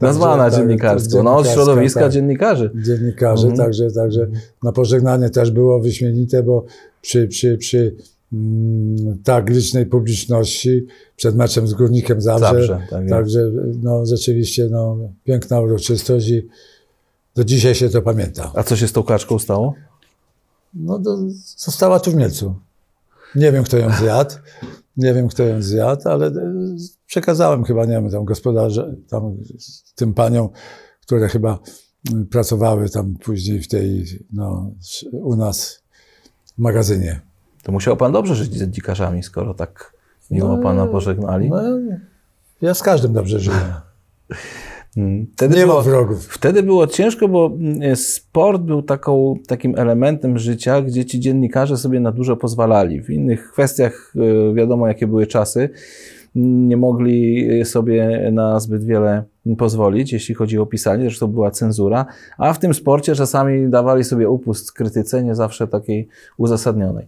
[SPEAKER 1] Nazwana także, dziennikarską, no od środowiska tak, dziennikarzy.
[SPEAKER 2] Dziennikarzy, mhm. także, także na pożegnanie też było wyśmienite, bo przy, przy, przy mm, tak licznej publiczności, przed meczem z Górnikiem Zabrze, Zabrze tak także no, rzeczywiście no, piękna uroczystość i do dzisiaj się to pamięta.
[SPEAKER 1] A co się z tą kaczką stało?
[SPEAKER 2] No, do, została tu w Mielcu. Nie wiem, kto ją zjadł. Nie wiem, kto ją zjadł, ale e, przekazałem chyba, nie wiem, tam gospodarze, tam tym paniom, które chyba pracowały tam później w tej, no, u nas w magazynie.
[SPEAKER 1] To musiał pan dobrze żyć z dziennikarzami, skoro tak miło no, pana pożegnali. No,
[SPEAKER 2] ja z każdym dobrze żyję.
[SPEAKER 1] Mm. Wtedy
[SPEAKER 2] nie
[SPEAKER 1] było,
[SPEAKER 2] ma wrogów.
[SPEAKER 1] Wtedy było ciężko, bo mm, sport był taką, takim elementem życia, gdzie ci dziennikarze sobie na dużo pozwalali. W innych kwestiach e, wiadomo, jakie były czasy. Nie mogli sobie na zbyt wiele pozwolić, jeśli chodzi o pisanie, zresztą była cenzura, a w tym sporcie czasami dawali sobie upust krytyce, nie zawsze takiej uzasadnionej.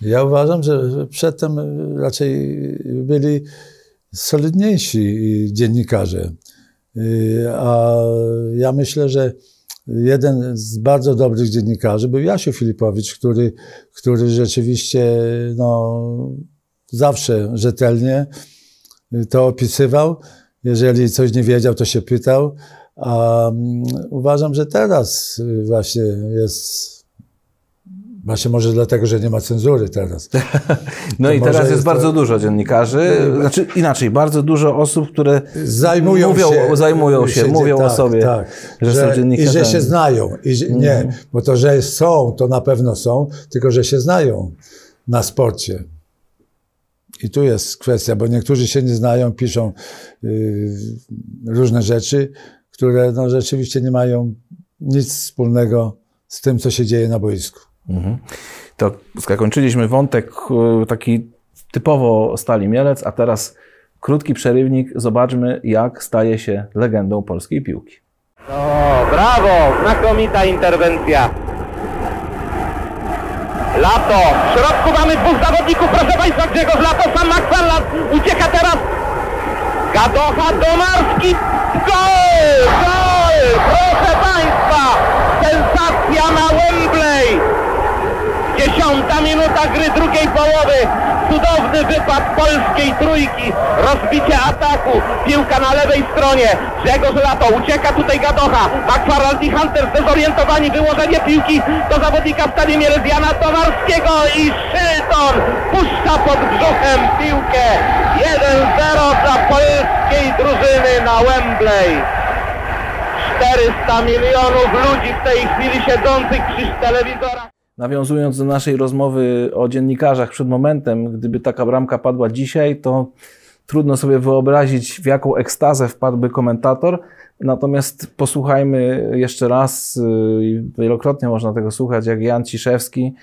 [SPEAKER 2] Ja uważam, że przedtem raczej byli solidniejsi dziennikarze. Y, a ja myślę, że jeden z bardzo dobrych dziennikarzy był Jasiu Filipowicz, który, który rzeczywiście no, zawsze rzetelnie to opisywał. Jeżeli coś nie wiedział, to się pytał. A mm, uważam, że teraz właśnie jest Właśnie może dlatego, że nie ma cenzury teraz.
[SPEAKER 1] no to i teraz jest, jest bardzo to... dużo dziennikarzy, znaczy inaczej, bardzo dużo osób, które
[SPEAKER 2] zajmują
[SPEAKER 1] mówią,
[SPEAKER 2] się,
[SPEAKER 1] zajmują się, mówią tak, o sobie, tak,
[SPEAKER 2] że, że, są dziennikarzami. I że się znają. I że, Nie, mhm. bo to, że są, to na pewno są, tylko że się znają na sporcie. I tu jest kwestia, bo niektórzy się nie znają, piszą yy, różne rzeczy, które no, rzeczywiście nie mają nic wspólnego z tym, co się dzieje na boisku. Mhm.
[SPEAKER 1] To zakończyliśmy wątek e, taki typowo Stali Mielec, a teraz krótki przerywnik. Zobaczmy, jak staje się legendą polskiej piłki.
[SPEAKER 3] O, brawo! Znakomita interwencja. Lato. W środku mamy dwóch zawodników. Proszę Państwa, Grzegorz Lato, sam McFarland. Ucieka teraz. Gadocha, Domarski. Gol! Gol! Proszę Państwa! Sensacja na Wembley! Dziesiąta minuta gry drugiej połowy. Cudowny wypad polskiej trójki. Rozbicie ataku. Piłka na lewej stronie. Grzegorz Lato. Ucieka tutaj Gadocha. McFarland i Hunter zdezorientowani. Wyłożenie piłki do zawodnika w stanie Mielezjana Towarskiego i Szylton puszcza pod brzuchem piłkę. 1-0 dla polskiej drużyny na Wembley. 400 milionów ludzi w tej chwili siedzących przy telewizorach.
[SPEAKER 1] Nawiązując do naszej rozmowy o dziennikarzach przed momentem, gdyby taka bramka padła dzisiaj, to trudno sobie wyobrazić, w jaką ekstazę wpadłby komentator. Natomiast posłuchajmy jeszcze raz, y, wielokrotnie można tego słuchać, jak Jan Ciszewski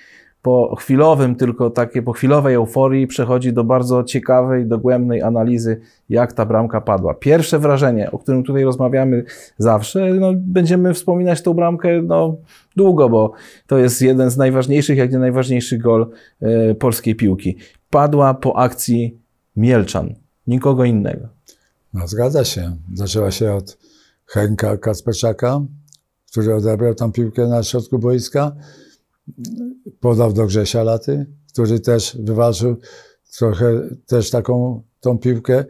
[SPEAKER 1] po chwilowym, tylko takie po chwilowej euforii przechodzi do bardzo ciekawej, dogłębnej analizy, jak ta bramka padła. Pierwsze wrażenie, o którym tutaj rozmawiamy zawsze, no, będziemy wspominać tą bramkę no, długo, bo to jest jeden z najważniejszych, jak nie najważniejszy gol e, polskiej piłki. Padła po akcji Mielczan, nikogo innego.
[SPEAKER 2] No, zgadza się. Zaczęła się od Henka Kasperczaka, który odebrał tam piłkę na środku boiska. Podał do Grzesia Laty, który też wywalczył trochę też taką tą piłkę.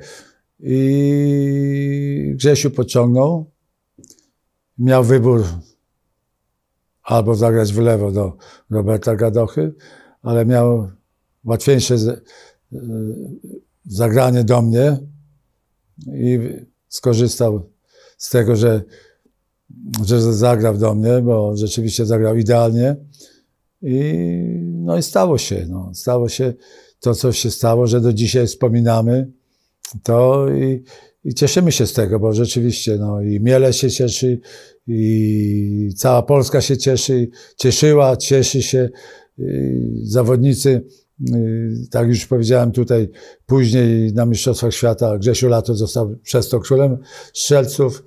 [SPEAKER 2] I Grzesiu podciągnął. Miał wybór albo zagrać w lewo do Roberta Gadochy, ale miał łatwiejsze y, zagranie do mnie i skorzystał z tego, że, że zagrał do mnie, bo rzeczywiście zagrał idealnie. I, no i stało się, no, stało się to, co się stało, że do dzisiaj wspominamy to i, i cieszymy się z tego, bo rzeczywiście no, i Miele się cieszy, i cała Polska się cieszy, cieszyła, cieszy się. I zawodnicy, y, tak już powiedziałem tutaj, później na Mistrzostwach Świata Grzesiu Lato został przez to królem strzelców.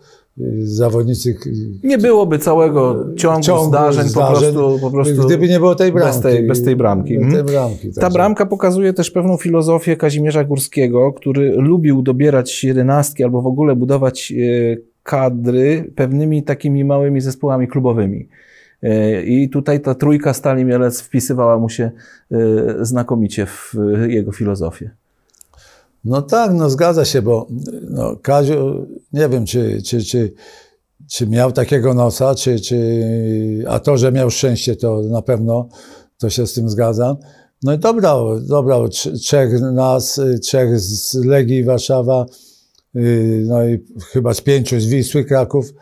[SPEAKER 2] Zawodnicy
[SPEAKER 1] Nie byłoby całego ciągu,
[SPEAKER 2] ciągu
[SPEAKER 1] zdarzeń,
[SPEAKER 2] zdarzeń,
[SPEAKER 1] po prostu, po prostu
[SPEAKER 2] gdyby nie było tej bramki.
[SPEAKER 1] bez tej, bez tej bramki.
[SPEAKER 2] Bez
[SPEAKER 1] Mhm.
[SPEAKER 2] tej bramki
[SPEAKER 1] Ta
[SPEAKER 2] także-
[SPEAKER 1] bramka pokazuje też pewną filozofię Kazimierza Górskiego, który lubił dobierać jedenastki albo w ogóle budować e, kadry pewnymi takimi małymi zespołami klubowymi. E, I tutaj ta trójka Stali Mielec wpisywała mu się e, znakomicie w jego filozofię.
[SPEAKER 2] No tak, no zgadza się, bo no, Kaziu, nie wiem, czy, czy, czy, czy miał takiego nosa, czy, czy, a to, że miał szczęście, to na pewno, to się z tym zgadzam. No i dobrał, dobrał trz- trzech nas, trzech z Legii Warszawa, y, no i chyba z pięciu z Wisły Kraków.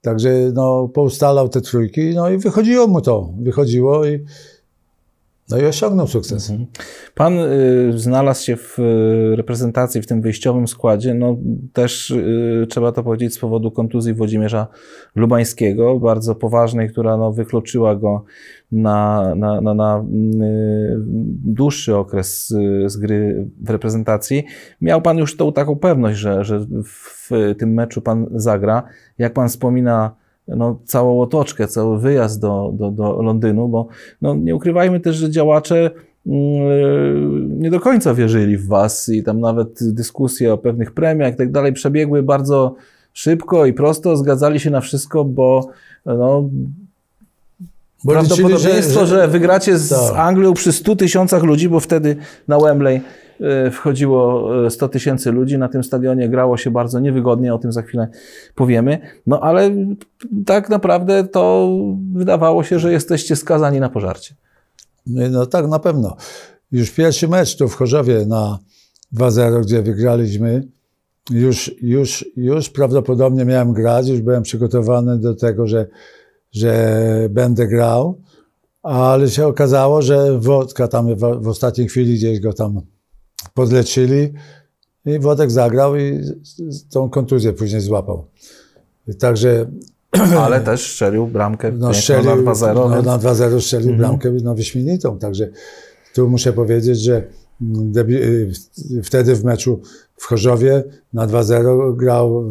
[SPEAKER 2] Także no, poustalał te trójki, no i wychodziło mu to, wychodziło i, no i osiągnął sukces.
[SPEAKER 1] Pan y, znalazł się w y, reprezentacji w tym wyjściowym składzie, no też y, trzeba to powiedzieć z powodu kontuzji Włodzimierza Lubańskiego, bardzo poważnej, która no, wykluczyła go na, na, na, na y, dłuższy okres y, z gry w reprezentacji. Miał Pan już tą taką pewność, że, że w tym meczu Pan zagra. Jak Pan wspomina no, całą otoczkę, cały wyjazd do, do, do Londynu, bo no, nie ukrywajmy też, że działacze mm, nie do końca wierzyli w was i tam nawet dyskusje o pewnych premiach i tak dalej przebiegły bardzo szybko i prosto, zgadzali się na wszystko, bo no,
[SPEAKER 2] Bo liczyli,
[SPEAKER 1] prawdopodobieństwo, że, wygracie z
[SPEAKER 2] Tak.
[SPEAKER 1] Anglią przy 100 tysiącach ludzi, bo wtedy na Wembley wchodziło e, 100 tysięcy ludzi, na tym stadionie grało się bardzo niewygodnie, o tym za chwilę powiemy, no ale tak naprawdę to wydawało się, że jesteście skazani na pożarcie.
[SPEAKER 2] No tak, na pewno. Już pierwszy mecz tu w Chorzowie na 2-0, gdzie wygraliśmy, już, już, już prawdopodobnie miałem grać, już byłem przygotowany do tego, że, że będę grał, ale się okazało, że Wodka tam w, w ostatniej chwili gdzieś go tam podleczyli i Wodek zagrał i tą kontuzję później złapał. Także
[SPEAKER 1] Ale też strzelił bramkę
[SPEAKER 2] no, strzelił,
[SPEAKER 1] na 2-0.
[SPEAKER 2] no,
[SPEAKER 1] więc...
[SPEAKER 2] na 2-0 strzelił
[SPEAKER 1] Mhm.
[SPEAKER 2] bramkę no, wyśmienitą. Także tu muszę powiedzieć, że mm, y, wtedy w meczu w Chorzowie na 2-0 grał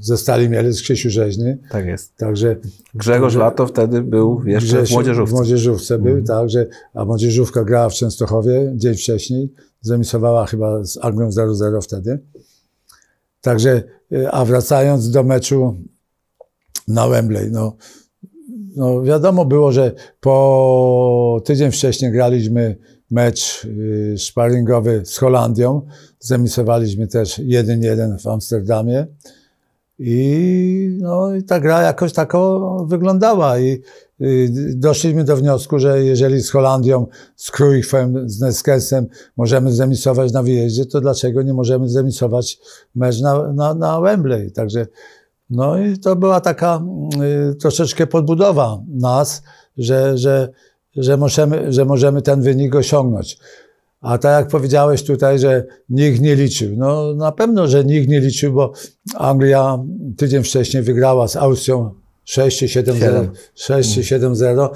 [SPEAKER 2] ze Stali Mielec Krzysiu Rzeźny.
[SPEAKER 1] Tak jest.
[SPEAKER 2] Także
[SPEAKER 1] Grzegorz Lato wtedy był jeszcze w
[SPEAKER 2] Grzesiu
[SPEAKER 1] młodzieżówce.
[SPEAKER 2] W młodzieżówce był,
[SPEAKER 1] Mhm.
[SPEAKER 2] tak, że, a młodzieżówka grała w Częstochowie dzień wcześniej. Zremisowała chyba z Anglią 0-0 wtedy. Także, y, a wracając do meczu na Wembley, no, no wiadomo było, że po tydzień wcześniej graliśmy mecz y, sparingowy z Holandią. Zremisowaliśmy też 1-1 w Amsterdamie. I, no, I ta gra jakoś tak wyglądała. I y, doszliśmy do wniosku, że jeżeli z Holandią, z Cruyffem, z Neskesem możemy zremisować na wyjeździe, to dlaczego nie możemy zremisować mecz na, na, na Wembley? Także no i to była taka y, troszeczkę podbudowa nas, że, że, że, możemy, że możemy ten wynik osiągnąć. A tak jak powiedziałeś tutaj, że nikt nie liczył. No na pewno, że nikt nie liczył, bo Anglia tydzień wcześniej wygrała z Austrią 6 czy 7-0. 6 czy 7-0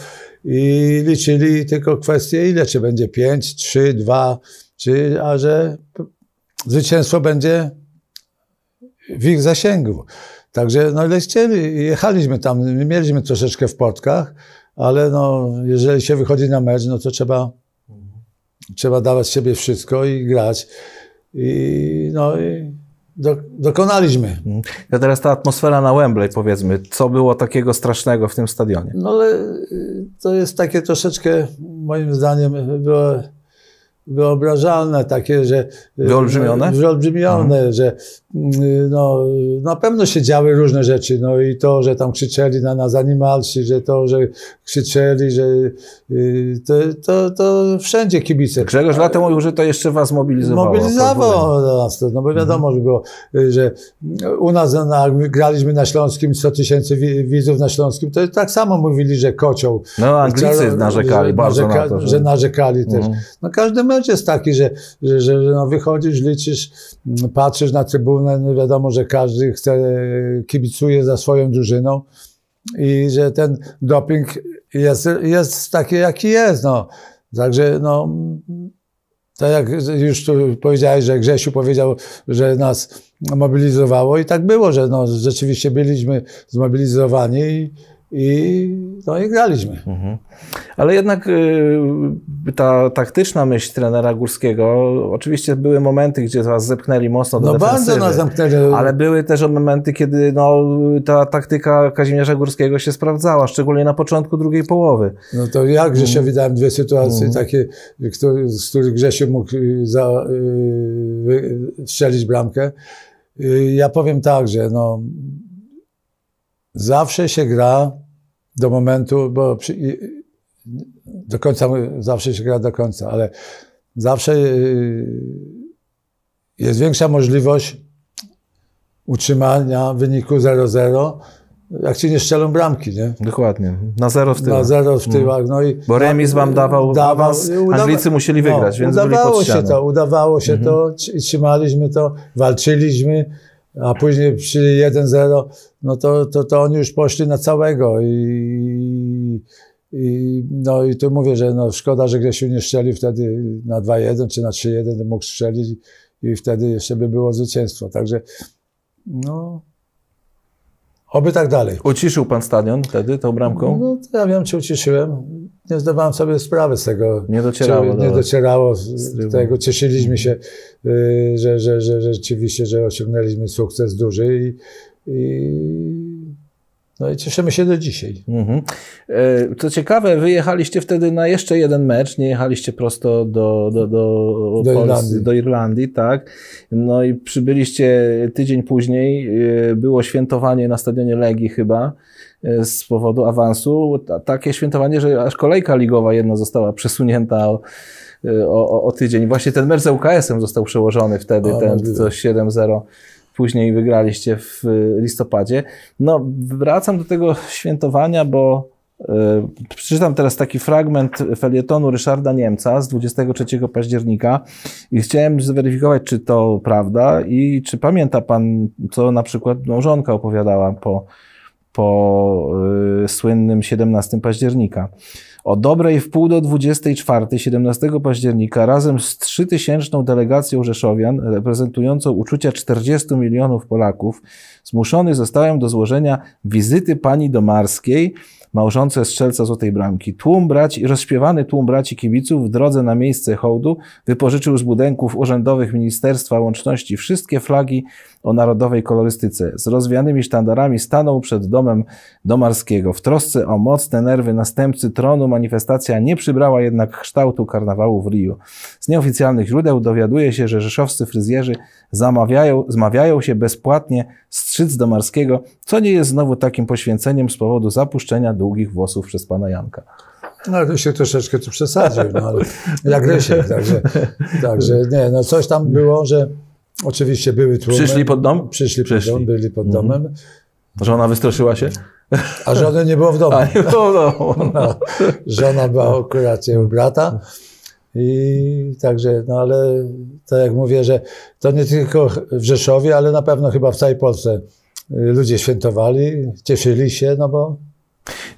[SPEAKER 2] i liczyli tylko kwestię, ile, czy będzie 5, 3, 2, czy, a że zwycięstwo będzie w ich zasięgu. Także no ile chcieli, jechaliśmy tam, mieliśmy troszeczkę w portkach, ale no, jeżeli się wychodzi na mecz, no to trzeba, trzeba dawać siebie wszystko i grać. I no i do, dokonaliśmy.
[SPEAKER 1] To teraz ta atmosfera na Wembley, powiedzmy, co było takiego strasznego w tym stadionie?
[SPEAKER 2] No ale y, to jest takie troszeczkę, moim zdaniem, było wyobrażalne, takie, że... y,
[SPEAKER 1] Wyolbrzymione?
[SPEAKER 2] Wyolbrzymione, że y, no, na pewno się działy różne rzeczy, no i to, że tam krzyczeli na nas animalsi, że to, że krzyczeli, że y, to, to, to wszędzie kibice.
[SPEAKER 1] Grzegorz latem mówił, że to jeszcze was mobilizowało.
[SPEAKER 2] Mobilizowało nas to, no bo wiadomo, że było, y, że u nas na, graliśmy na Śląskim 100 tysięcy wi- widzów na Śląskim, to tak samo mówili, że kocioł.
[SPEAKER 1] No, Anglicy
[SPEAKER 2] Że-
[SPEAKER 1] narzekali
[SPEAKER 2] że,
[SPEAKER 1] bardzo
[SPEAKER 2] narzeka,
[SPEAKER 1] na to, że-
[SPEAKER 2] że narzekali też.
[SPEAKER 1] Mhm.
[SPEAKER 2] No każdy mecz jest taki, że, że, że no wychodzisz, liczysz, mm, patrzysz na trybunę, no wiadomo, że każdy chce, kibicuje za swoją drużyną i że ten doping jest, jest taki, jaki jest, no. Także, no, tak jak już tu powiedziałeś, że Grzesiu powiedział, że nas mobilizowało i tak było, że no, rzeczywiście byliśmy zmobilizowani i, i, no, i graliśmy.
[SPEAKER 1] Mhm. Ale jednak y, ta taktyczna myśl trenera Górskiego, oczywiście były momenty, gdzie was zepchnęli mocno do
[SPEAKER 2] No bardzo nas zamknęli.
[SPEAKER 1] Ale były też momenty, kiedy no, ta taktyka Kazimierza Górskiego się sprawdzała, szczególnie na początku drugiej połowy.
[SPEAKER 2] No to ja Grzesiowi dałem dwie sytuacje
[SPEAKER 1] Mhm.
[SPEAKER 2] takie, które, z których Grzesiu mógł y, za, y, strzelić bramkę. Y, Ja powiem tak, że no, zawsze się gra do momentu, bo przy, do końca, zawsze się gra do końca, ale zawsze y, jest większa możliwość utrzymania wyniku 0-0, jak ci nie strzelą bramki, nie?
[SPEAKER 1] Dokładnie. Na zero w tył.
[SPEAKER 2] Na zero w tyłach. No i,
[SPEAKER 1] Bo remis wam dawał awans, Anglicy musieli wygrać, więc byli
[SPEAKER 2] udawało
[SPEAKER 1] pod
[SPEAKER 2] się to, udawało się to, tr- trzymaliśmy to, walczyliśmy, a później przy 1-0, no to, to, to oni już poszli na całego i, i no i tu mówię, że no szkoda, że Grzesiu nie strzelił wtedy na 2-1 czy na 3-1, to mógł strzelić i wtedy jeszcze by było zwycięstwo. Także no, oby tak dalej.
[SPEAKER 1] Uciszył pan stadion wtedy tą bramką?
[SPEAKER 2] No, to ja wiem, czy uciszyłem. Nie zdawałem sobie sprawy z tego.
[SPEAKER 1] Nie docierało
[SPEAKER 2] Czy, nie
[SPEAKER 1] was.
[SPEAKER 2] docierało z, tego. Cieszyliśmy się, y, że, że, że, że rzeczywiście, że osiągnęliśmy sukces duży i, i, no i cieszymy się do dzisiaj.
[SPEAKER 1] Mhm. E, Co ciekawe, wy jechaliście wtedy na jeszcze jeden mecz, nie jechaliście prosto do, do, do,
[SPEAKER 2] Do Irlandii.
[SPEAKER 1] do Irlandii, tak. No i przybyliście tydzień później, e, było świętowanie na stadionie Legii chyba e, z powodu awansu. Ta- Takie świętowanie, że aż kolejka ligowa jedna została przesunięta o, e, o, o- o tydzień. Właśnie ten mecz z UKS-em został przełożony wtedy,
[SPEAKER 2] A,
[SPEAKER 1] ten
[SPEAKER 2] możliwe.
[SPEAKER 1] co 7-0 później wygraliście w y, listopadzie. No, wracam do tego świętowania, bo y, przeczytam teraz taki fragment felietonu Ryszarda Niemca z 23 października i chciałem zweryfikować, czy to prawda i czy pamięta pan, co na przykład małżonka opowiadała po, po y, słynnym 17 października. O dobrej w pół do 24, 17 października, razem z 3000 delegacją Rzeszowian, reprezentującą uczucia 40 milionów Polaków, zmuszony zostałem do złożenia wizyty pani Domarskiej, małżonce strzelca Złotej Bramki. Tłum braci, rozśpiewany tłum braci kibiców w drodze na miejsce hołdu wypożyczył z budynków urzędowych Ministerstwa Łączności wszystkie flagi o narodowej kolorystyce. Z rozwianymi sztandarami stanął przed domem Domarskiego. W trosce o mocne nerwy następcy tronu manifestacja nie przybrała jednak kształtu karnawału w Riu. Z nieoficjalnych źródeł dowiaduje się, że rzeszowscy fryzjerzy zamawiają, zmawiają się bezpłatnie strzyc Domarskiego, co nie jest znowu takim poświęceniem z powodu zapuszczenia długich włosów przez pana Janka.
[SPEAKER 2] No to się troszeczkę tu przesadził, no ale jak Rysiek, także, także nie, no coś tam było, że oczywiście były tłumy.
[SPEAKER 1] Przyszli pod dom?
[SPEAKER 2] Przyszli,
[SPEAKER 1] Przyszli.
[SPEAKER 2] pod dom, byli pod domem,
[SPEAKER 1] Żona wystraszyła się?
[SPEAKER 2] a żony nie było w domu.
[SPEAKER 1] A nie było domu.
[SPEAKER 2] No, żona była akurat u brata. I także, no ale tak jak mówię, że to nie tylko w Rzeszowie, ale na pewno chyba w całej Polsce y, ludzie świętowali, cieszyli się, no bo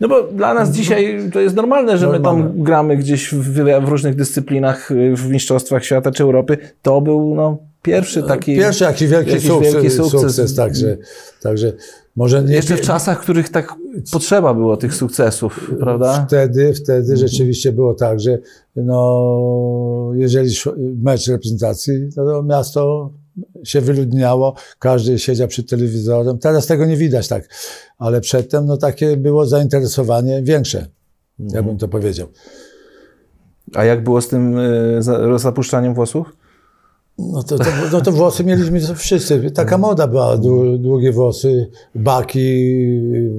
[SPEAKER 1] No bo dla nas dzisiaj to jest normalne, że my
[SPEAKER 2] Normalne.
[SPEAKER 1] tam gramy gdzieś w, w różnych dyscyplinach, y, w mistrzostwach świata czy Europy. To był no, pierwszy taki...
[SPEAKER 2] Pierwszy jaki wielki,
[SPEAKER 1] jakiś
[SPEAKER 2] sukces,
[SPEAKER 1] wielki
[SPEAKER 2] sukces,
[SPEAKER 1] sukces.
[SPEAKER 2] także, także może nie...
[SPEAKER 1] Jeszcze w czasach, w których tak potrzeba było tych sukcesów, prawda?
[SPEAKER 2] Wtedy, wtedy rzeczywiście było tak, że no, jeżeli mecz reprezentacji, no to miasto się wyludniało, każdy siedział przed telewizorem. Teraz tego nie widać tak, ale przedtem no, takie było zainteresowanie większe, ja bym to powiedział.
[SPEAKER 1] A jak było z tym y, za- zapuszczaniem włosów?
[SPEAKER 2] No to, to, no to włosy mieliśmy wszyscy. Taka moda była, dłu- długie włosy, baki,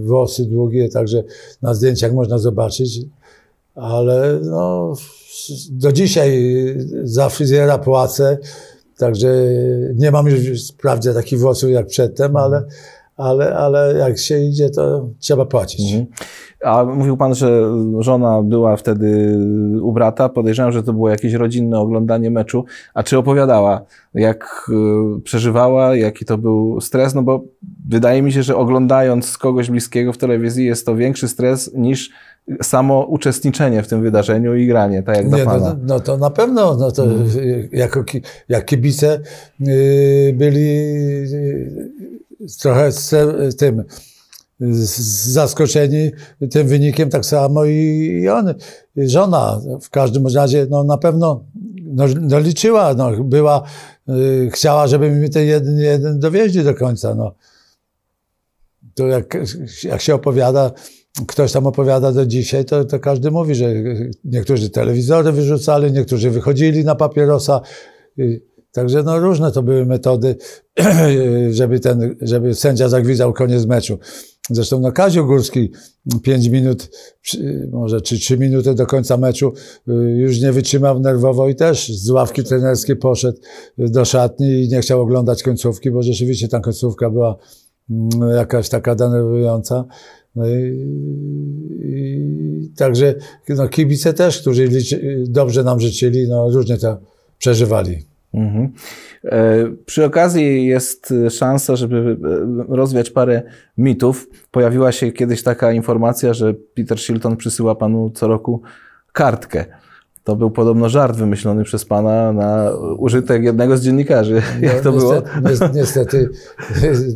[SPEAKER 2] włosy długie, także na zdjęciach można zobaczyć. Ale no, do dzisiaj za fryzjera płacę, także nie mam już wprawdzie takich włosów jak przedtem, ale, ale, ale jak się idzie, to trzeba płacić.
[SPEAKER 1] A mówił pan, że żona była wtedy u brata. Podejrzewam, że to było jakieś rodzinne oglądanie meczu. A czy opowiadała, jak y, przeżywała, jaki to był stres? No bo wydaje mi się, że oglądając kogoś bliskiego w telewizji jest to większy stres niż samo uczestniczenie w tym wydarzeniu i granie, tak jak dla
[SPEAKER 2] Nie, no,
[SPEAKER 1] pana.
[SPEAKER 2] no to na pewno, no to jako, ki- jak kibice yy, byli yy, trochę z, tym z- zaskoczeni tym wynikiem, tak samo i, i on, żona w każdym razie, no na pewno no, no liczyła, no, była, yy, chciała, żeby mi ten jeden, jeden dowieźli do końca, no. To jak, jak się opowiada, ktoś tam opowiada do dzisiaj, to, to każdy mówi, że niektórzy telewizory wyrzucali, niektórzy wychodzili na papierosa. Y, Także no różne to były metody, żeby, ten, żeby sędzia zagwizdał koniec meczu. Zresztą no Kazio Górski 5 minut, może czy 3 minuty do końca meczu y, już nie wytrzymał nerwowo i też z ławki trenerskiej poszedł do szatni i nie chciał oglądać końcówki, bo rzeczywiście ta końcówka była mm, jakaś taka denerwująca. No i, i także no, kibice też, którzy liczy, dobrze nam życzyli, no różnie to przeżywali.
[SPEAKER 1] Mhm. E, Przy okazji jest e, szansa, żeby e, rozwiać parę mitów. Pojawiła się kiedyś taka informacja, że Peter Shilton przysyła panu co roku kartkę. To był podobno żart wymyślony przez pana na użytek jednego z dziennikarzy. Jak to było?
[SPEAKER 2] Niestety, niestety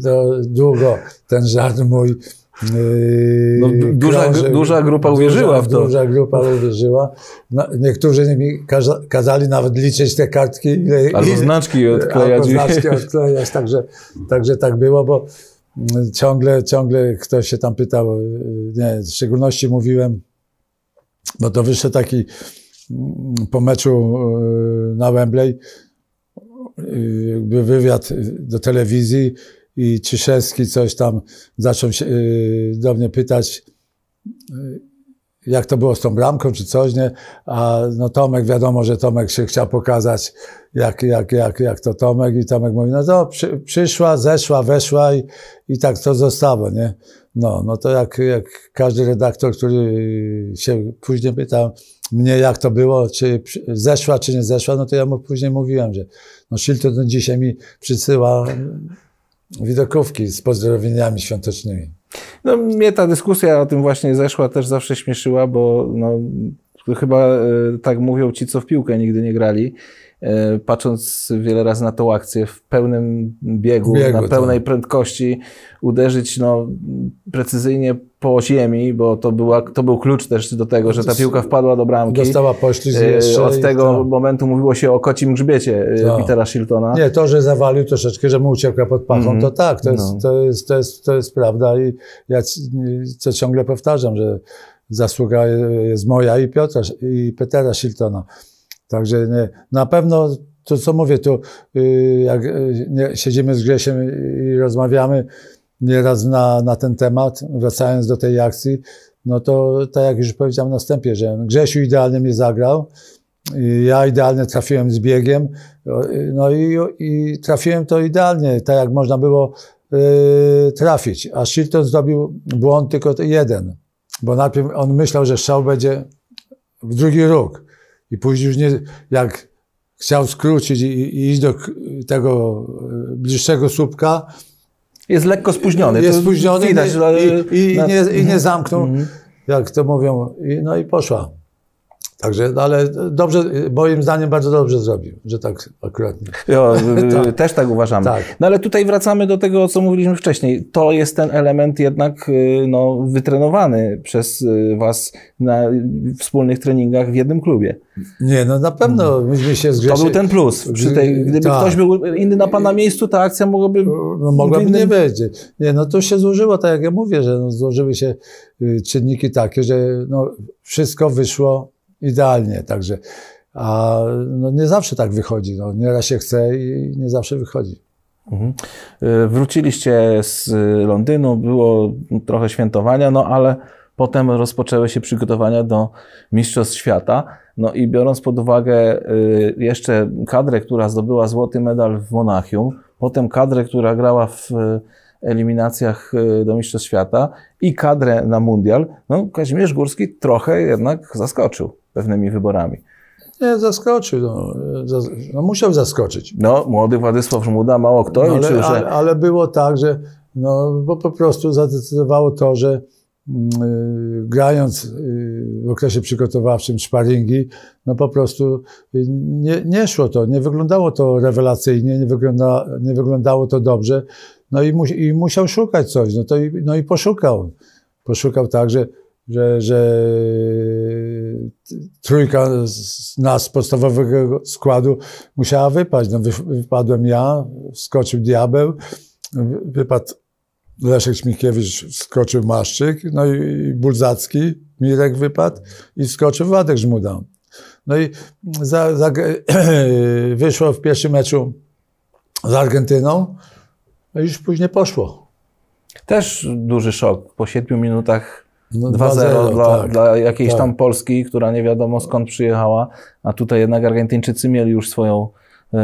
[SPEAKER 2] no, długo ten żart mój. Yy,
[SPEAKER 1] No, du- duża- duża grupa uwierzyła w to.
[SPEAKER 2] Duża grupa uwierzyła. No, niektórzy mi kaza, kazali nawet liczyć te kartki. Ile,
[SPEAKER 1] Albo
[SPEAKER 2] ile-
[SPEAKER 1] znaczki odklejać.
[SPEAKER 2] Albo znaczki odklejać, także, także tak było, bo mm, ciągle, ciągle ktoś się tam pytał, yy, nie, w szczególności mówiłem, bo to wyszedł taki mm, po meczu yy, na Wembley, jakby wywiad do telewizji i Ciszewski coś tam zaczął się yy, do mnie pytać, yy, jak to było z tą bramką czy coś, nie? A no Tomek, wiadomo, że Tomek się chciał pokazać, jak, jak, jak, jak to Tomek i Tomek mówi, no to przy, przyszła, zeszła, weszła i, i tak to zostało, nie? No, no to jak, jak każdy redaktor, który się później pytał mnie, jak to było, czy zeszła, czy nie zeszła, no to ja mu później mówiłem, że no Shilton dzisiaj mi przysyła widokówki z pozdrowieniami świątecznymi.
[SPEAKER 1] No, mnie ta dyskusja o tym właśnie zeszła też zawsze śmieszyła, bo no, chyba e, tak mówią ci, co w piłkę nigdy nie grali. E, Patrząc wiele razy na tą akcję w pełnym biegu,
[SPEAKER 2] Biegu,
[SPEAKER 1] na
[SPEAKER 2] tak.
[SPEAKER 1] pełnej prędkości, uderzyć no, precyzyjnie po ziemi, bo to, była, to był klucz też do tego, że ta piłka wpadła do bramki.
[SPEAKER 2] Dostała poślizg
[SPEAKER 1] E,
[SPEAKER 2] jeszcze.
[SPEAKER 1] Od tego
[SPEAKER 2] to-
[SPEAKER 1] momentu mówiło się o kocim grzbiecie e,
[SPEAKER 2] Tak.
[SPEAKER 1] Petera Shiltona.
[SPEAKER 2] Nie, to, że zawalił troszeczkę, że mu uciekła pod pachą,
[SPEAKER 1] Mhm.
[SPEAKER 2] to tak, to jest,
[SPEAKER 1] No.
[SPEAKER 2] to, jest, to, jest, to jest prawda i ja co ciągle powtarzam, że zasługa jest moja i Piotra, i Petera Shiltona. Także nie, na pewno to, co mówię, tu y, jak y, nie, siedzimy z Grzesiem i rozmawiamy nieraz na, na ten temat, wracając do tej akcji, no to tak jak już powiedziałem na wstępie, że Grzesiu idealnie mnie zagrał, i ja idealnie trafiłem z biegiem, no i, i trafiłem to idealnie, tak jak można było y, trafić. A Shilton zrobił błąd tylko jeden, bo najpierw on myślał, że strzał będzie w drugi róg i później już nie, jak chciał skrócić i, i iść do tego y, bliższego słupka,
[SPEAKER 1] Jest lekko spóźniony.
[SPEAKER 2] jest spóźniony
[SPEAKER 1] Widać,
[SPEAKER 2] i, i, i, nie, i nie zamknął,
[SPEAKER 1] Mhm.
[SPEAKER 2] jak to mówią, i, no i poszła. Także, no ale dobrze, moim zdaniem bardzo dobrze zrobił, że tak akurat.
[SPEAKER 1] Jo, y,
[SPEAKER 2] Tak.
[SPEAKER 1] Też tak uważamy.
[SPEAKER 2] Tak.
[SPEAKER 1] No ale tutaj wracamy do tego, o co mówiliśmy wcześniej. To jest ten element jednak y, no, wytrenowany przez y, Was na wspólnych treningach w jednym klubie.
[SPEAKER 2] Nie, no na pewno myśmy się
[SPEAKER 1] Mm. To
[SPEAKER 2] zgrzeszyli.
[SPEAKER 1] był ten plus. Przy tej, gdyby
[SPEAKER 2] Tak.
[SPEAKER 1] ktoś był inny na Pana miejscu, ta akcja mogłaby...
[SPEAKER 2] No, mogłaby
[SPEAKER 1] w innym-
[SPEAKER 2] nie być. Nie, no to się złożyło, tak jak ja mówię, że no, złożyły się y, czynniki takie, że no, wszystko wyszło idealnie, także a no, nie zawsze tak wychodzi. No, nieraz się chce i nie zawsze wychodzi.
[SPEAKER 1] Mhm. Y, Wróciliście z Londynu, było trochę świętowania, no ale potem rozpoczęły się przygotowania do Mistrzostw Świata. No i biorąc pod uwagę y, jeszcze kadrę, która zdobyła złoty medal w Monachium, potem kadrę, która grała w y, eliminacjach do Mistrzostw Świata i kadrę na Mundial, no Kazimierz Górski trochę jednak zaskoczył pewnymi wyborami.
[SPEAKER 2] Nie, zaskoczył. No, no, musiał zaskoczyć.
[SPEAKER 1] No, młody Władysław Żmuda, mało kto
[SPEAKER 2] No,
[SPEAKER 1] liczył,
[SPEAKER 2] ale,
[SPEAKER 1] że...
[SPEAKER 2] ale, ale było tak, że no, bo po prostu zadecydowało to, że mm, y, grając y, w okresie przygotowawczym sparingi, no po prostu y, nie, nie szło to, nie wyglądało to rewelacyjnie, nie, wygląda, nie wyglądało to dobrze, no i, mu, i musiał szukać coś, no, to i, no i poszukał. Poszukał tak, że, że, że trójka z nas podstawowego składu musiała wypaść. No, wy, wypadłem ja, wskoczył Diabeł, wy- wypadł Leszek Śmikiewicz, wskoczył Maszczyk, no i Bulzacki, Mirek wypadł i wskoczył Władek Żmuda. No i za, za, wyszło w pierwszym meczu z Argentyną, no i już później poszło.
[SPEAKER 1] Też duży szok. Po 7 minutach
[SPEAKER 2] No,
[SPEAKER 1] 2-0 dla,
[SPEAKER 2] tak.
[SPEAKER 1] dla jakiejś
[SPEAKER 2] tak.
[SPEAKER 1] tam Polski, która nie wiadomo skąd przyjechała, a tutaj jednak Argentyńczycy mieli już swoją e,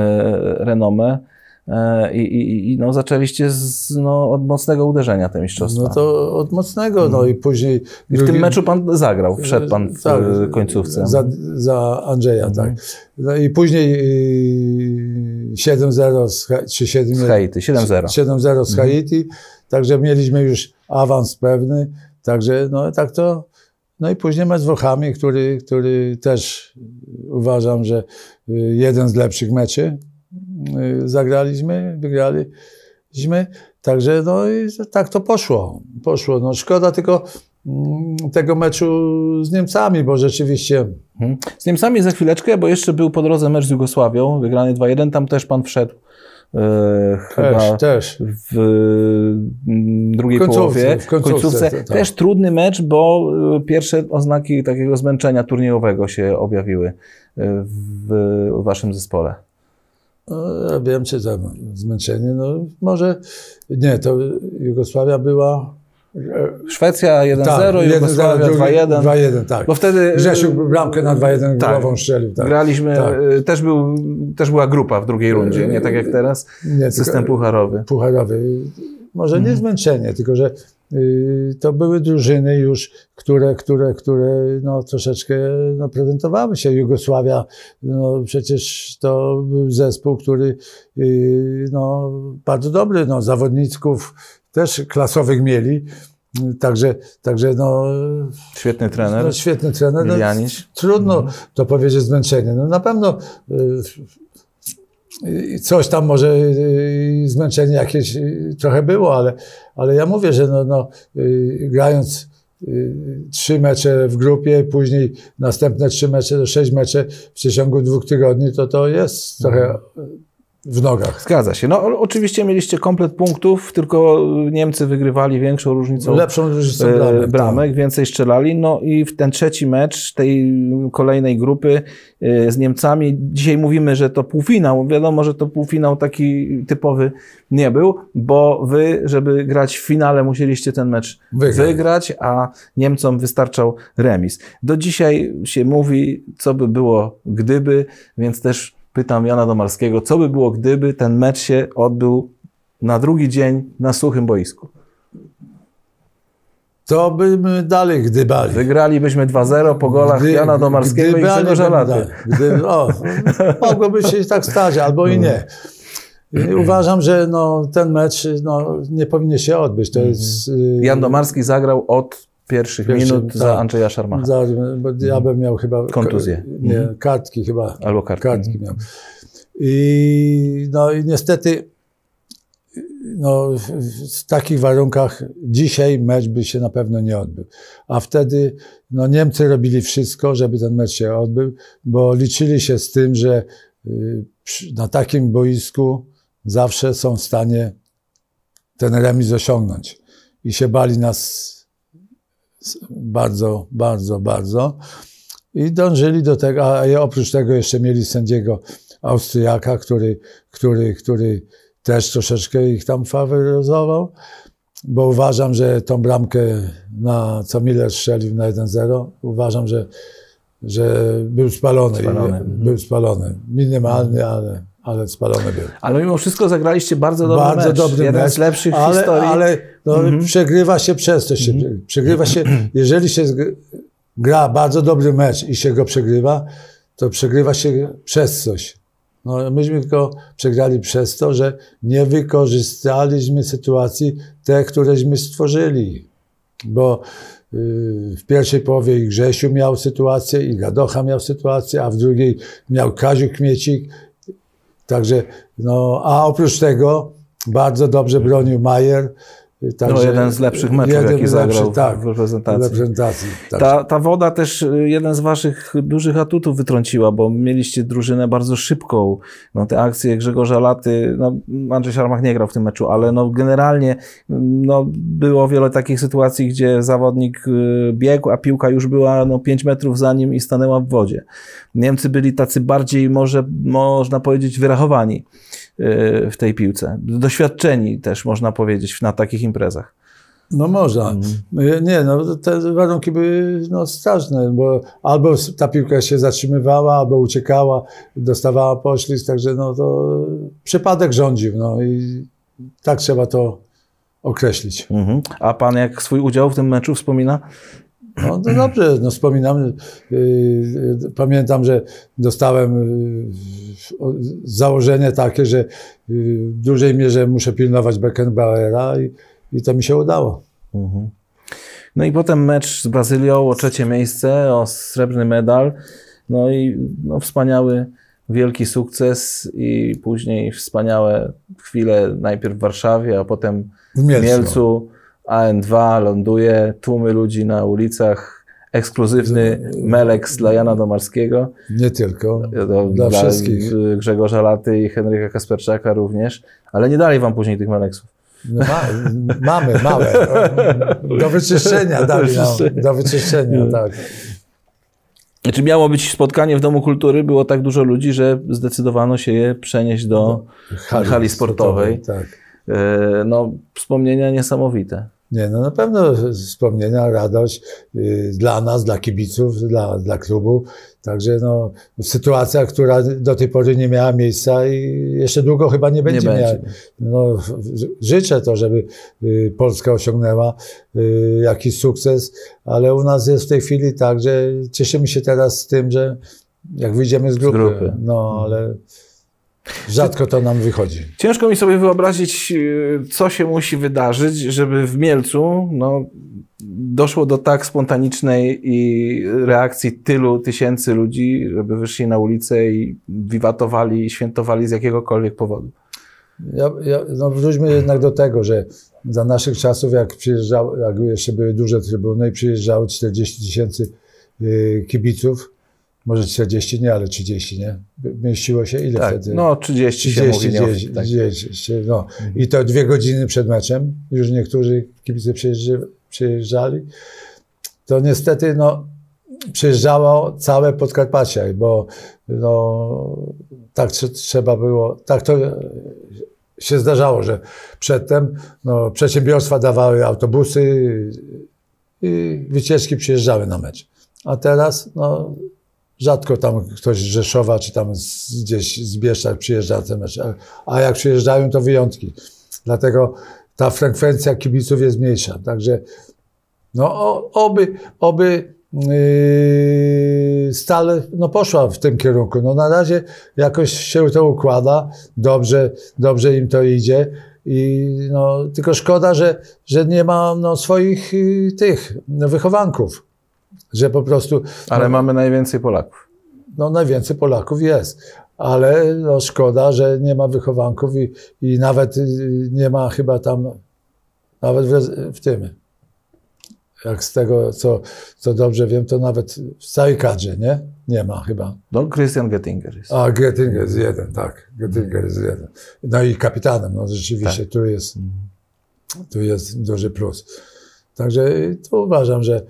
[SPEAKER 1] renomę. E, i, i, I no, zaczęliście z, no, od mocnego uderzenia te mistrzostwa.
[SPEAKER 2] No to od mocnego, no i później...
[SPEAKER 1] I w tym meczu pan zagrał, wszedł pan w
[SPEAKER 2] Tak,
[SPEAKER 1] e, końcówce.
[SPEAKER 2] Za, za Andrzeja,
[SPEAKER 1] Mhm.
[SPEAKER 2] tak. No i później yy, 7-0 z, Ha- czy 7
[SPEAKER 1] Z Haiti, 7-0.
[SPEAKER 2] 7-0 z Haiti, także mieliśmy już awans pewny, także no tak to, no i później mecz z Włochami, który, który też uważam, że y, jeden z lepszych meczy y, zagraliśmy, wygraliśmy, także no i tak to poszło, poszło, no szkoda tylko mm, tego meczu z Niemcami, bo rzeczywiście
[SPEAKER 1] Mhm. Z Niemcami za chwileczkę, bo jeszcze był po drodze mecz z Jugosławią, wygrany 2-1, tam też pan wszedł. E, chyba
[SPEAKER 2] też, też.
[SPEAKER 1] w mm, drugiej
[SPEAKER 2] końcówce,
[SPEAKER 1] połowie,
[SPEAKER 2] w końcówce, tak.
[SPEAKER 1] Też trudny mecz, bo y, pierwsze oznaki takiego zmęczenia turniejowego się objawiły y, w waszym zespole.
[SPEAKER 2] No, ja wiem, czy tam zmęczenie, no może nie, to Jugosławia była
[SPEAKER 1] Szwecja 1-0,
[SPEAKER 2] Tak,
[SPEAKER 1] Jugosławia 2-1.
[SPEAKER 2] 2-1, tak.
[SPEAKER 1] Bo wtedy y,
[SPEAKER 2] Grzesiu bramkę na 2-1
[SPEAKER 1] tak.
[SPEAKER 2] głową strzelił. Tak.
[SPEAKER 1] graliśmy,
[SPEAKER 2] Tak.
[SPEAKER 1] y, też, był, też była grupa w drugiej rundzie, nie tak jak teraz,
[SPEAKER 2] Nie,
[SPEAKER 1] system pucharowy.
[SPEAKER 2] pucharowy. Może nie zmęczenie, tylko że y, to były drużyny już, które, które, które no, troszeczkę no, prezentowały się. Jugosławia, no, przecież to był zespół, który y, no, bardzo dobry, no, zawodników też klasowych mieli. Także, także no,
[SPEAKER 1] Świetny trener,
[SPEAKER 2] no, świetny trener. No. Trudno to powiedzieć zmęczenie. No na pewno y, y, coś tam może y, zmęczenie jakieś y, trochę było, ale, ale ja mówię, że no, no, y, grając y, trzy mecze w grupie, później następne trzy mecze, sześć mecze w przeciągu dwóch tygodni, to to jest trochę w nogach.
[SPEAKER 1] Zgadza się. No oczywiście mieliście komplet punktów, tylko Niemcy wygrywali większą różnicą
[SPEAKER 2] Lepszą różnicą
[SPEAKER 1] e,
[SPEAKER 2] bramek.
[SPEAKER 1] bramek, więcej strzelali. No i w ten trzeci mecz tej kolejnej grupy e, z Niemcami, dzisiaj mówimy, że to półfinał. Wiadomo, że to półfinał taki typowy nie był, bo wy, żeby grać w finale, musieliście ten mecz
[SPEAKER 2] Wygrać.
[SPEAKER 1] wygrać, a Niemcom wystarczał remis. Do dzisiaj się mówi, co by było gdyby, więc też pytam Jana Domarskiego, co by było gdyby ten mecz się odbył na drugi dzień na suchym boisku.
[SPEAKER 2] To byśmy dalej gdybali.
[SPEAKER 1] Wygralibyśmy 2-0 po golach
[SPEAKER 2] Gdy-
[SPEAKER 1] Jana Domarskiego i Grzegorza Laty.
[SPEAKER 2] Gdy, o, mogłoby się tak stać, albo i nie. I uważam, że no, ten mecz no, nie powinien się odbyć. To jest, y,
[SPEAKER 1] Jan Domarski zagrał od pierwszych
[SPEAKER 2] Pierwszy-
[SPEAKER 1] minut za
[SPEAKER 2] tak.
[SPEAKER 1] Andrzeja Szarmacha.
[SPEAKER 2] za, bo ja bym miał chyba...
[SPEAKER 1] Kontuzję.
[SPEAKER 2] Nie,
[SPEAKER 1] Mhm.
[SPEAKER 2] kartki chyba.
[SPEAKER 1] Albo kartki.
[SPEAKER 2] kartki miał. I, no i niestety no, w, takich warunkach dzisiaj mecz by się na pewno nie odbył. A wtedy no, Niemcy robili wszystko, żeby ten mecz się odbył, bo liczyli się z tym, że y, na takim boisku zawsze są w stanie ten remis osiągnąć. I się bali nas bardzo, bardzo, bardzo. I dążyli do tego, a oprócz tego jeszcze mieli sędziego Austriaka, który, który, który też troszeczkę ich tam faworyzował, bo uważam, że tą bramkę, na, co Miller strzelił na 1-0, uważam, że, że był spalony.
[SPEAKER 1] Spalony.
[SPEAKER 2] Był spalony. Minimalny, ale, ale spalony był.
[SPEAKER 1] Ale mimo wszystko zagraliście bardzo dobry
[SPEAKER 2] Bardzo
[SPEAKER 1] mecz.
[SPEAKER 2] dobry
[SPEAKER 1] Jeden
[SPEAKER 2] mecz,
[SPEAKER 1] z lepszych w
[SPEAKER 2] ale,
[SPEAKER 1] historii.
[SPEAKER 2] Ale no, przegrywa się przez to. Się, Przegrywa się, jeżeli się gra bardzo dobry mecz i się go przegrywa, to przegrywa się przez coś. No, myśmy go przegrali przez to, że nie wykorzystaliśmy sytuacji te, któreśmy stworzyli. Bo y, w pierwszej połowie i Grzesiu miał sytuację, i Gadocha miał sytuację, a w drugiej miał Kaziu Kmiecik. Także, no, a oprócz tego bardzo dobrze bronił Majer.
[SPEAKER 1] No, jeden z lepszych meczów,
[SPEAKER 2] jeden
[SPEAKER 1] jaki zagrał
[SPEAKER 2] tak,
[SPEAKER 1] w reprezentacji.
[SPEAKER 2] reprezentacji. Tak.
[SPEAKER 1] Ta, ta woda też y, jeden z waszych dużych atutów wytrąciła, bo mieliście drużynę bardzo szybką. No, te akcje Grzegorza Laty, no, Andrzej Szarmach nie grał w tym meczu, ale no, generalnie no, było wiele takich sytuacji, gdzie zawodnik y, biegł, a piłka już była no, 5 metrów za nim i stanęła w wodzie. Niemcy byli tacy bardziej, może można powiedzieć, wyrachowani w tej piłce. Doświadczeni też, można powiedzieć, na takich imprezach.
[SPEAKER 2] No można.
[SPEAKER 1] Mhm.
[SPEAKER 2] Nie, no te warunki były no, straszne, bo albo ta piłka się zatrzymywała, albo uciekała, dostawała poślizg, także no to przypadek rządził, no i tak trzeba to określić.
[SPEAKER 1] Mhm. A pan jak swój udział w tym meczu wspomina?
[SPEAKER 2] No to dobrze, no wspominam, yy, pamiętam, że dostałem o- założenie takie, że yy, w dużej mierze muszę pilnować Beckenbauera i, i to mi się udało.
[SPEAKER 1] No i potem mecz z Brazylią o trzecie miejsce, o srebrny medal. No i no, wspaniały, wielki sukces i później wspaniałe chwile najpierw w Warszawie, a potem
[SPEAKER 2] W
[SPEAKER 1] w
[SPEAKER 2] Mielcu.
[SPEAKER 1] Mielcu. AN2 ląduje, tłumy ludzi na ulicach, ekskluzywny Meleks dla Jana Domarskiego,
[SPEAKER 2] Nie tylko,
[SPEAKER 1] do,
[SPEAKER 2] dla wszystkich.
[SPEAKER 1] y, Grzegorza Laty i Henryka Kasperczaka również, ale nie dali wam później tych Meleksów.
[SPEAKER 2] No, ma, mamy, małe. Do wyczyszczenia dali nam. Do wyczyszczenia, tak.
[SPEAKER 1] Znaczy miało być spotkanie w Domu Kultury, było tak dużo ludzi, że zdecydowano się je przenieść do hali, sportowej.
[SPEAKER 2] Tak.
[SPEAKER 1] E, No, wspomnienia niesamowite.
[SPEAKER 2] Nie, no na pewno wspomnienia, radość y, dla nas, dla kibiców, dla, dla klubu. Także no, sytuacja, która do tej pory nie miała miejsca i jeszcze długo chyba nie będzie
[SPEAKER 1] będzie.
[SPEAKER 2] miała. No, życzę to, żeby y, Polska osiągnęła y, jakiś sukces, ale u nas jest w tej chwili tak, że cieszymy się teraz z tym, że jak wyjdziemy z grupy,
[SPEAKER 1] grupy.
[SPEAKER 2] no ale rzadko to nam wychodzi.
[SPEAKER 1] Ciężko mi sobie wyobrazić, e, co się musi wydarzyć, żeby w Mielcu no, doszło do tak spontanicznej i reakcji tylu tysięcy ludzi, żeby wyszli na ulicę i wiwatowali i świętowali z jakiegokolwiek powodu.
[SPEAKER 2] Ja, ja, no wróćmy jednak do tego, że za naszych czasów, jak przyjeżdżało, jak jeszcze były duże trybuny i przyjeżdżało 40 tysięcy y, kibiców, może 40 nie, ale 30, nie? Mieściło się ile
[SPEAKER 1] Tak,
[SPEAKER 2] wtedy?
[SPEAKER 1] no 30, się mówi. Nie,
[SPEAKER 2] 30,
[SPEAKER 1] tak.
[SPEAKER 2] 30, no. I to dwie godziny przed meczem, już niektórzy kibice przyjeżdża, przyjeżdżali. To niestety, no, przyjeżdżało całe Podkarpacie, bo no, tak trze- trzeba było, tak to się zdarzało, że przedtem no, przedsiębiorstwa dawały autobusy i wycieczki przyjeżdżały na mecz. A teraz no, rzadko tam ktoś z Rzeszowa czy tam z, gdzieś z Bieszczad przyjeżdża na ten mecz. A, jak przyjeżdżają, to wyjątki. Dlatego ta frekwencja kibiców jest mniejsza. Także no, o, oby, oby yy, Stal no, poszła w tym kierunku. No, na razie jakoś się to układa, dobrze, dobrze im to idzie. I, no, tylko szkoda, że, że nie ma no, swoich y, tych wychowanków. Że po prostu.
[SPEAKER 1] Ale
[SPEAKER 2] no,
[SPEAKER 1] mamy najwięcej Polaków.
[SPEAKER 2] no, najwięcej Polaków jest. Ale no, szkoda, że nie ma wychowanków i, i nawet y, nie ma chyba tam, nawet w, w tym, jak z tego, co, co dobrze wiem, to nawet w całej kadrze, nie? Nie ma chyba.
[SPEAKER 1] No, Christian Gettinger jest.
[SPEAKER 2] A, Gettinger jest jeden, tak. Gettinger jest jeden. No i kapitanem, no rzeczywiście, tu jest, tu jest duży plus. Także tu uważam, że,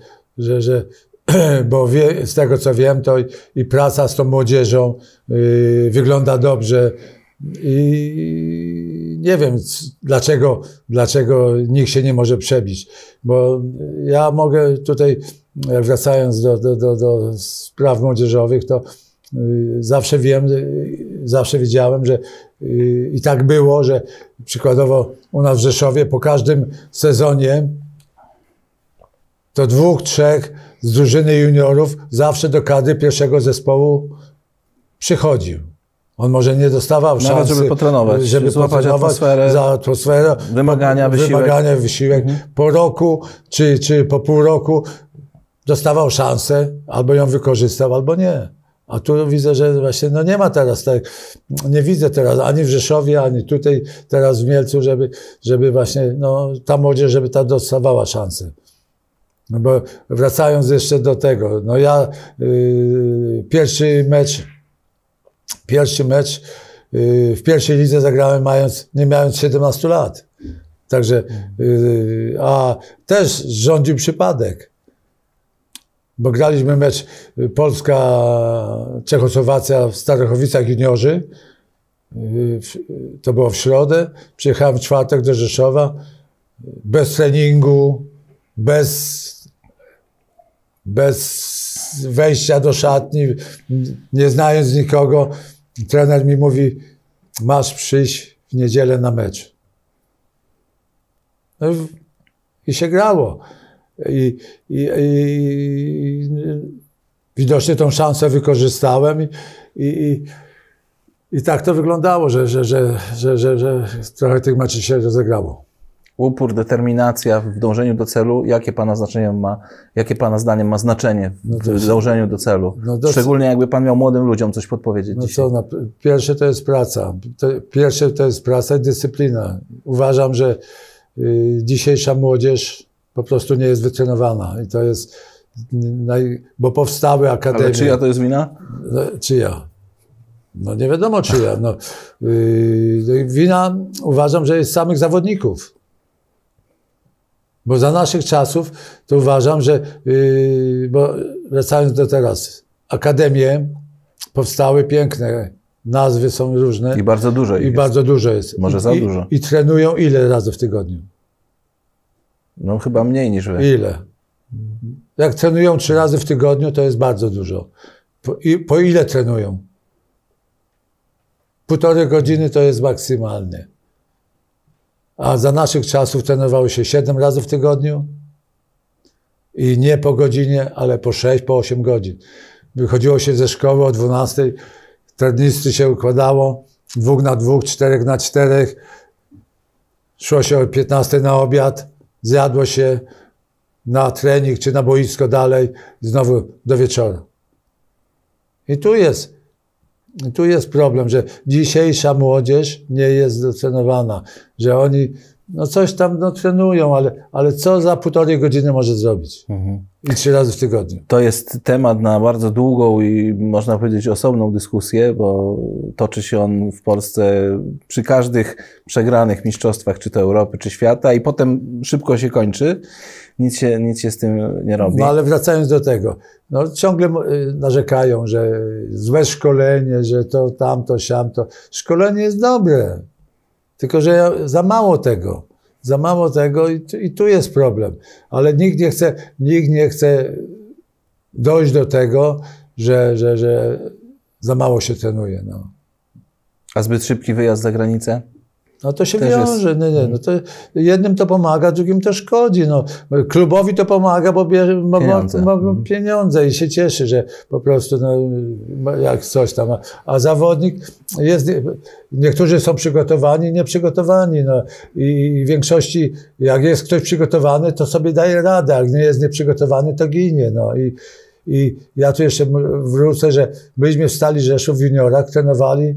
[SPEAKER 2] że, że bo wie, z tego co wiem, to i, praca z tą młodzieżą yy, wygląda dobrze. I nie wiem dlaczego, dlaczego nikt się nie może przebić, bo ja mogę tutaj, wracając do, do, do, do spraw młodzieżowych, to yy, zawsze wiem, yy, zawsze wiedziałem, że yy, i tak było, że przykładowo u nas w Rzeszowie po każdym sezonie to dwóch, trzech z drużyny juniorów zawsze do kadry pierwszego zespołu przychodził. On może nie dostawał
[SPEAKER 1] Nawet
[SPEAKER 2] szansy,
[SPEAKER 1] żeby potrenować,
[SPEAKER 2] żeby potrenować
[SPEAKER 1] atmosferę,
[SPEAKER 2] za atmosferę,
[SPEAKER 1] wymagania, wysiłek. Mhm.
[SPEAKER 2] wymagania, wysiłek. Po roku czy, czy po pół roku dostawał szansę, albo ją wykorzystał, albo nie. A tu widzę, że właśnie no nie ma teraz tak, nie widzę teraz ani w Rzeszowie, ani tutaj teraz w Mielcu, żeby, żeby właśnie no, ta młodzież, żeby ta dostawała szansę. No bo wracając jeszcze do tego, no ja yy, pierwszy mecz, pierwszy mecz yy, w pierwszej lidze zagrałem mając, nie mając 17 lat. Także, yy, a też rządził przypadek. Bo graliśmy mecz y, Polska-Czechosłowacja w Starachowicach juniorzy. W- To było w środę. Przyjechałem w czwartek do Rzeszowa. Bez treningu, bez bez wejścia do szatni, nie znając nikogo, trener mi mówi, masz przyjść w niedzielę na mecz. No i- się grało. I, i, i widocznie tą szansę wykorzystałem i, i, i, i tak to wyglądało, że, że, że, że, że, że trochę tych meczów się rozegrało.
[SPEAKER 1] Upór, determinacja w dążeniu do celu, jakie Pana znaczenie ma, jakie Pana zdaniem ma znaczenie w dążeniu do celu?
[SPEAKER 2] No to-
[SPEAKER 1] Szczególnie jakby Pan miał młodym ludziom coś podpowiedzieć
[SPEAKER 2] No
[SPEAKER 1] dzisiaj.
[SPEAKER 2] co, na, pierwsze to jest praca. Pierwsze to jest praca i dyscyplina. Uważam, że y, dzisiejsza młodzież po prostu nie jest wytrenowana i to jest, naj, bo powstały akademie.
[SPEAKER 1] Ale czyja to jest wina?
[SPEAKER 2] No, czyja? No nie wiadomo czyja. No, yy, wina uważam, że jest samych zawodników. Bo za naszych czasów to uważam, że, yy, bo wracając do teraz, akademie powstały piękne, nazwy są różne
[SPEAKER 1] I bardzo dużo
[SPEAKER 2] i
[SPEAKER 1] jest.
[SPEAKER 2] bardzo dużo jest.
[SPEAKER 1] Może
[SPEAKER 2] I,
[SPEAKER 1] za
[SPEAKER 2] i,
[SPEAKER 1] dużo.
[SPEAKER 2] I trenują ile razy w tygodniu?
[SPEAKER 1] No chyba mniej niż Wy.
[SPEAKER 2] Ile? Jak trenują trzy razy w tygodniu, to jest bardzo dużo. Po, i, po ile trenują? Półtorej godziny to jest maksymalnie. A za naszych czasów trenowało się siedem razy w tygodniu. I nie po godzinie, ale po sześć, po osiem godzin. Wychodziło się ze szkoły o 12, trenisty się układało, dwóch na dwóch, czterech na czterech, szło się o 15 na obiad, zjadło się na trening czy na boisko dalej, znowu do wieczora. I tu jest, i tu jest problem, że dzisiejsza młodzież nie jest docenowana, że oni no coś tam no, trenują, ale, ale co za półtorej godziny może zrobić? I trzy razy w tygodniu.
[SPEAKER 1] To jest temat na bardzo długą i można powiedzieć osobną dyskusję, bo toczy się on w Polsce przy każdych przegranych mistrzostwach, czy to Europy, czy świata, i potem szybko się kończy. Nic się, nic się z tym nie robi.
[SPEAKER 2] No ale wracając do tego, no ciągle y, narzekają, że złe szkolenie, że to tamto, siamto. Szkolenie jest dobre, tylko że za mało tego. Za mało tego i, tu- i tu jest problem. Ale nikt nie chce, nikt nie chce dojść do tego, że, że, że za mało się trenuje. No.
[SPEAKER 1] A zbyt szybki wyjazd za granicę?
[SPEAKER 2] No to się
[SPEAKER 1] Też jest-
[SPEAKER 2] wiąże. Nie, nie, no to jednym to pomaga, drugim to szkodzi. No, klubowi to pomaga, bo bierze ma,
[SPEAKER 1] Pieniądze.
[SPEAKER 2] ma, ma pieniądze i się cieszy, że po prostu no, jak coś tam. A, zawodnik jest. Niektórzy są przygotowani, nieprzygotowani. No, I w większości, jak jest ktoś przygotowany, to sobie daje radę. Jak nie jest nieprzygotowany, to ginie. No. I, I ja tu jeszcze wrócę, że myśmy w Stali Rzeszów w juniorach trenowali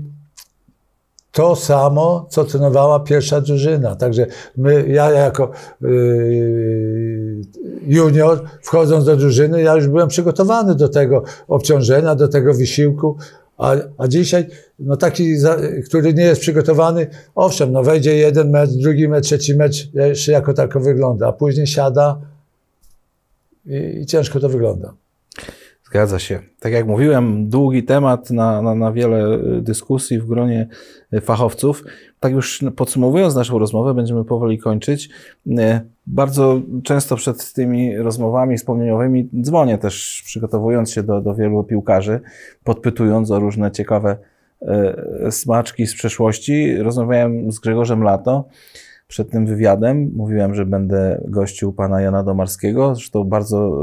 [SPEAKER 2] to samo, co trenowała pierwsza drużyna. Także my, ja jako yy, junior, wchodząc do drużyny, ja już byłem przygotowany do tego obciążenia, do tego wysiłku. A, a dzisiaj, no taki, który nie jest przygotowany, owszem, no wejdzie jeden mecz, drugi mecz, trzeci mecz, jeszcze jako tako wygląda, a później siada i, i ciężko to wygląda.
[SPEAKER 1] Zgadza się. Tak jak mówiłem, długi temat na, na, na wiele y, dyskusji w gronie y, fachowców. Tak już podsumowując naszą rozmowę, będziemy powoli kończyć. Y, Bardzo często przed tymi rozmowami wspomnieniowymi dzwonię też, przygotowując się do, do wielu piłkarzy, podpytując o różne ciekawe smaczki z przeszłości. Rozmawiałem z Grzegorzem Lato przed tym wywiadem. Mówiłem, że będę gościł pana Jana Domarskiego. Zresztą bardzo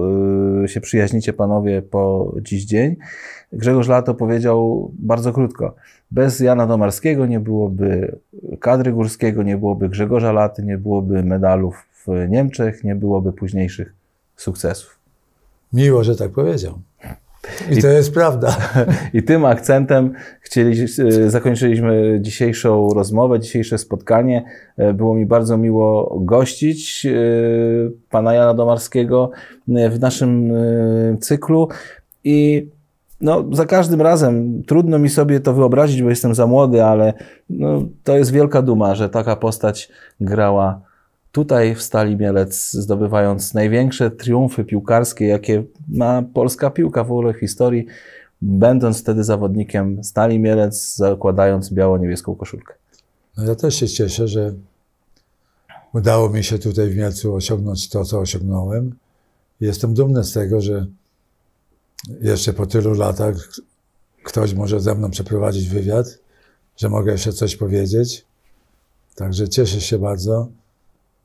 [SPEAKER 1] y, się przyjaźnicie panowie po dziś dzień. Grzegorz Lato powiedział bardzo krótko. Bez Jana Domarskiego nie byłoby kadry górskiego, nie byłoby Grzegorza Laty, nie byłoby medalów w Niemczech, nie byłoby późniejszych sukcesów.
[SPEAKER 2] Miło, że tak powiedział. I to jest prawda.
[SPEAKER 1] I tym akcentem chcieli, e, zakończyliśmy dzisiejszą rozmowę, dzisiejsze spotkanie. E, Było mi bardzo miło gościć e, pana Jana Domarskiego w naszym cyklu i no, za każdym razem trudno mi sobie to wyobrazić, bo jestem za młody, ale no, to jest wielka duma, że taka postać grała tutaj w Stali Mielec, zdobywając największe triumfy piłkarskie, jakie ma polska piłka w ogóle w historii, będąc wtedy zawodnikiem Stali Mielec, zakładając biało-niebieską koszulkę.
[SPEAKER 2] No ja też się cieszę, że udało mi się tutaj w Mielcu osiągnąć to, co osiągnąłem. Jestem dumny z tego, że jeszcze po tylu latach ktoś może ze mną przeprowadzić wywiad, że mogę jeszcze coś powiedzieć. Także cieszę się bardzo,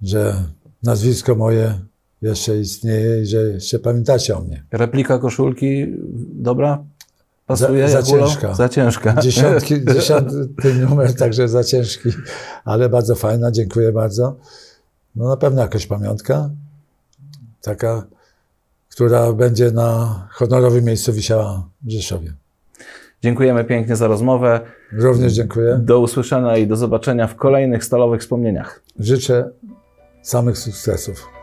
[SPEAKER 2] że nazwisko moje jeszcze istnieje i że jeszcze pamiętacie o mnie.
[SPEAKER 1] Replika koszulki, dobra? Pasuje?
[SPEAKER 2] Za- za ciężka.
[SPEAKER 1] Za ciężka.
[SPEAKER 2] Dziesiątki, dziesiąty numer, także za ciężki, ale bardzo fajna, dziękuję bardzo. No na pewno jakaś pamiątka, taka, która będzie na honorowym miejscu wisiała w Rzeszowie.
[SPEAKER 1] Dziękujemy pięknie za rozmowę.
[SPEAKER 2] Również dziękuję.
[SPEAKER 1] Do usłyszenia i do zobaczenia w kolejnych stalowych wspomnieniach.
[SPEAKER 2] Życzę samych sukcesów.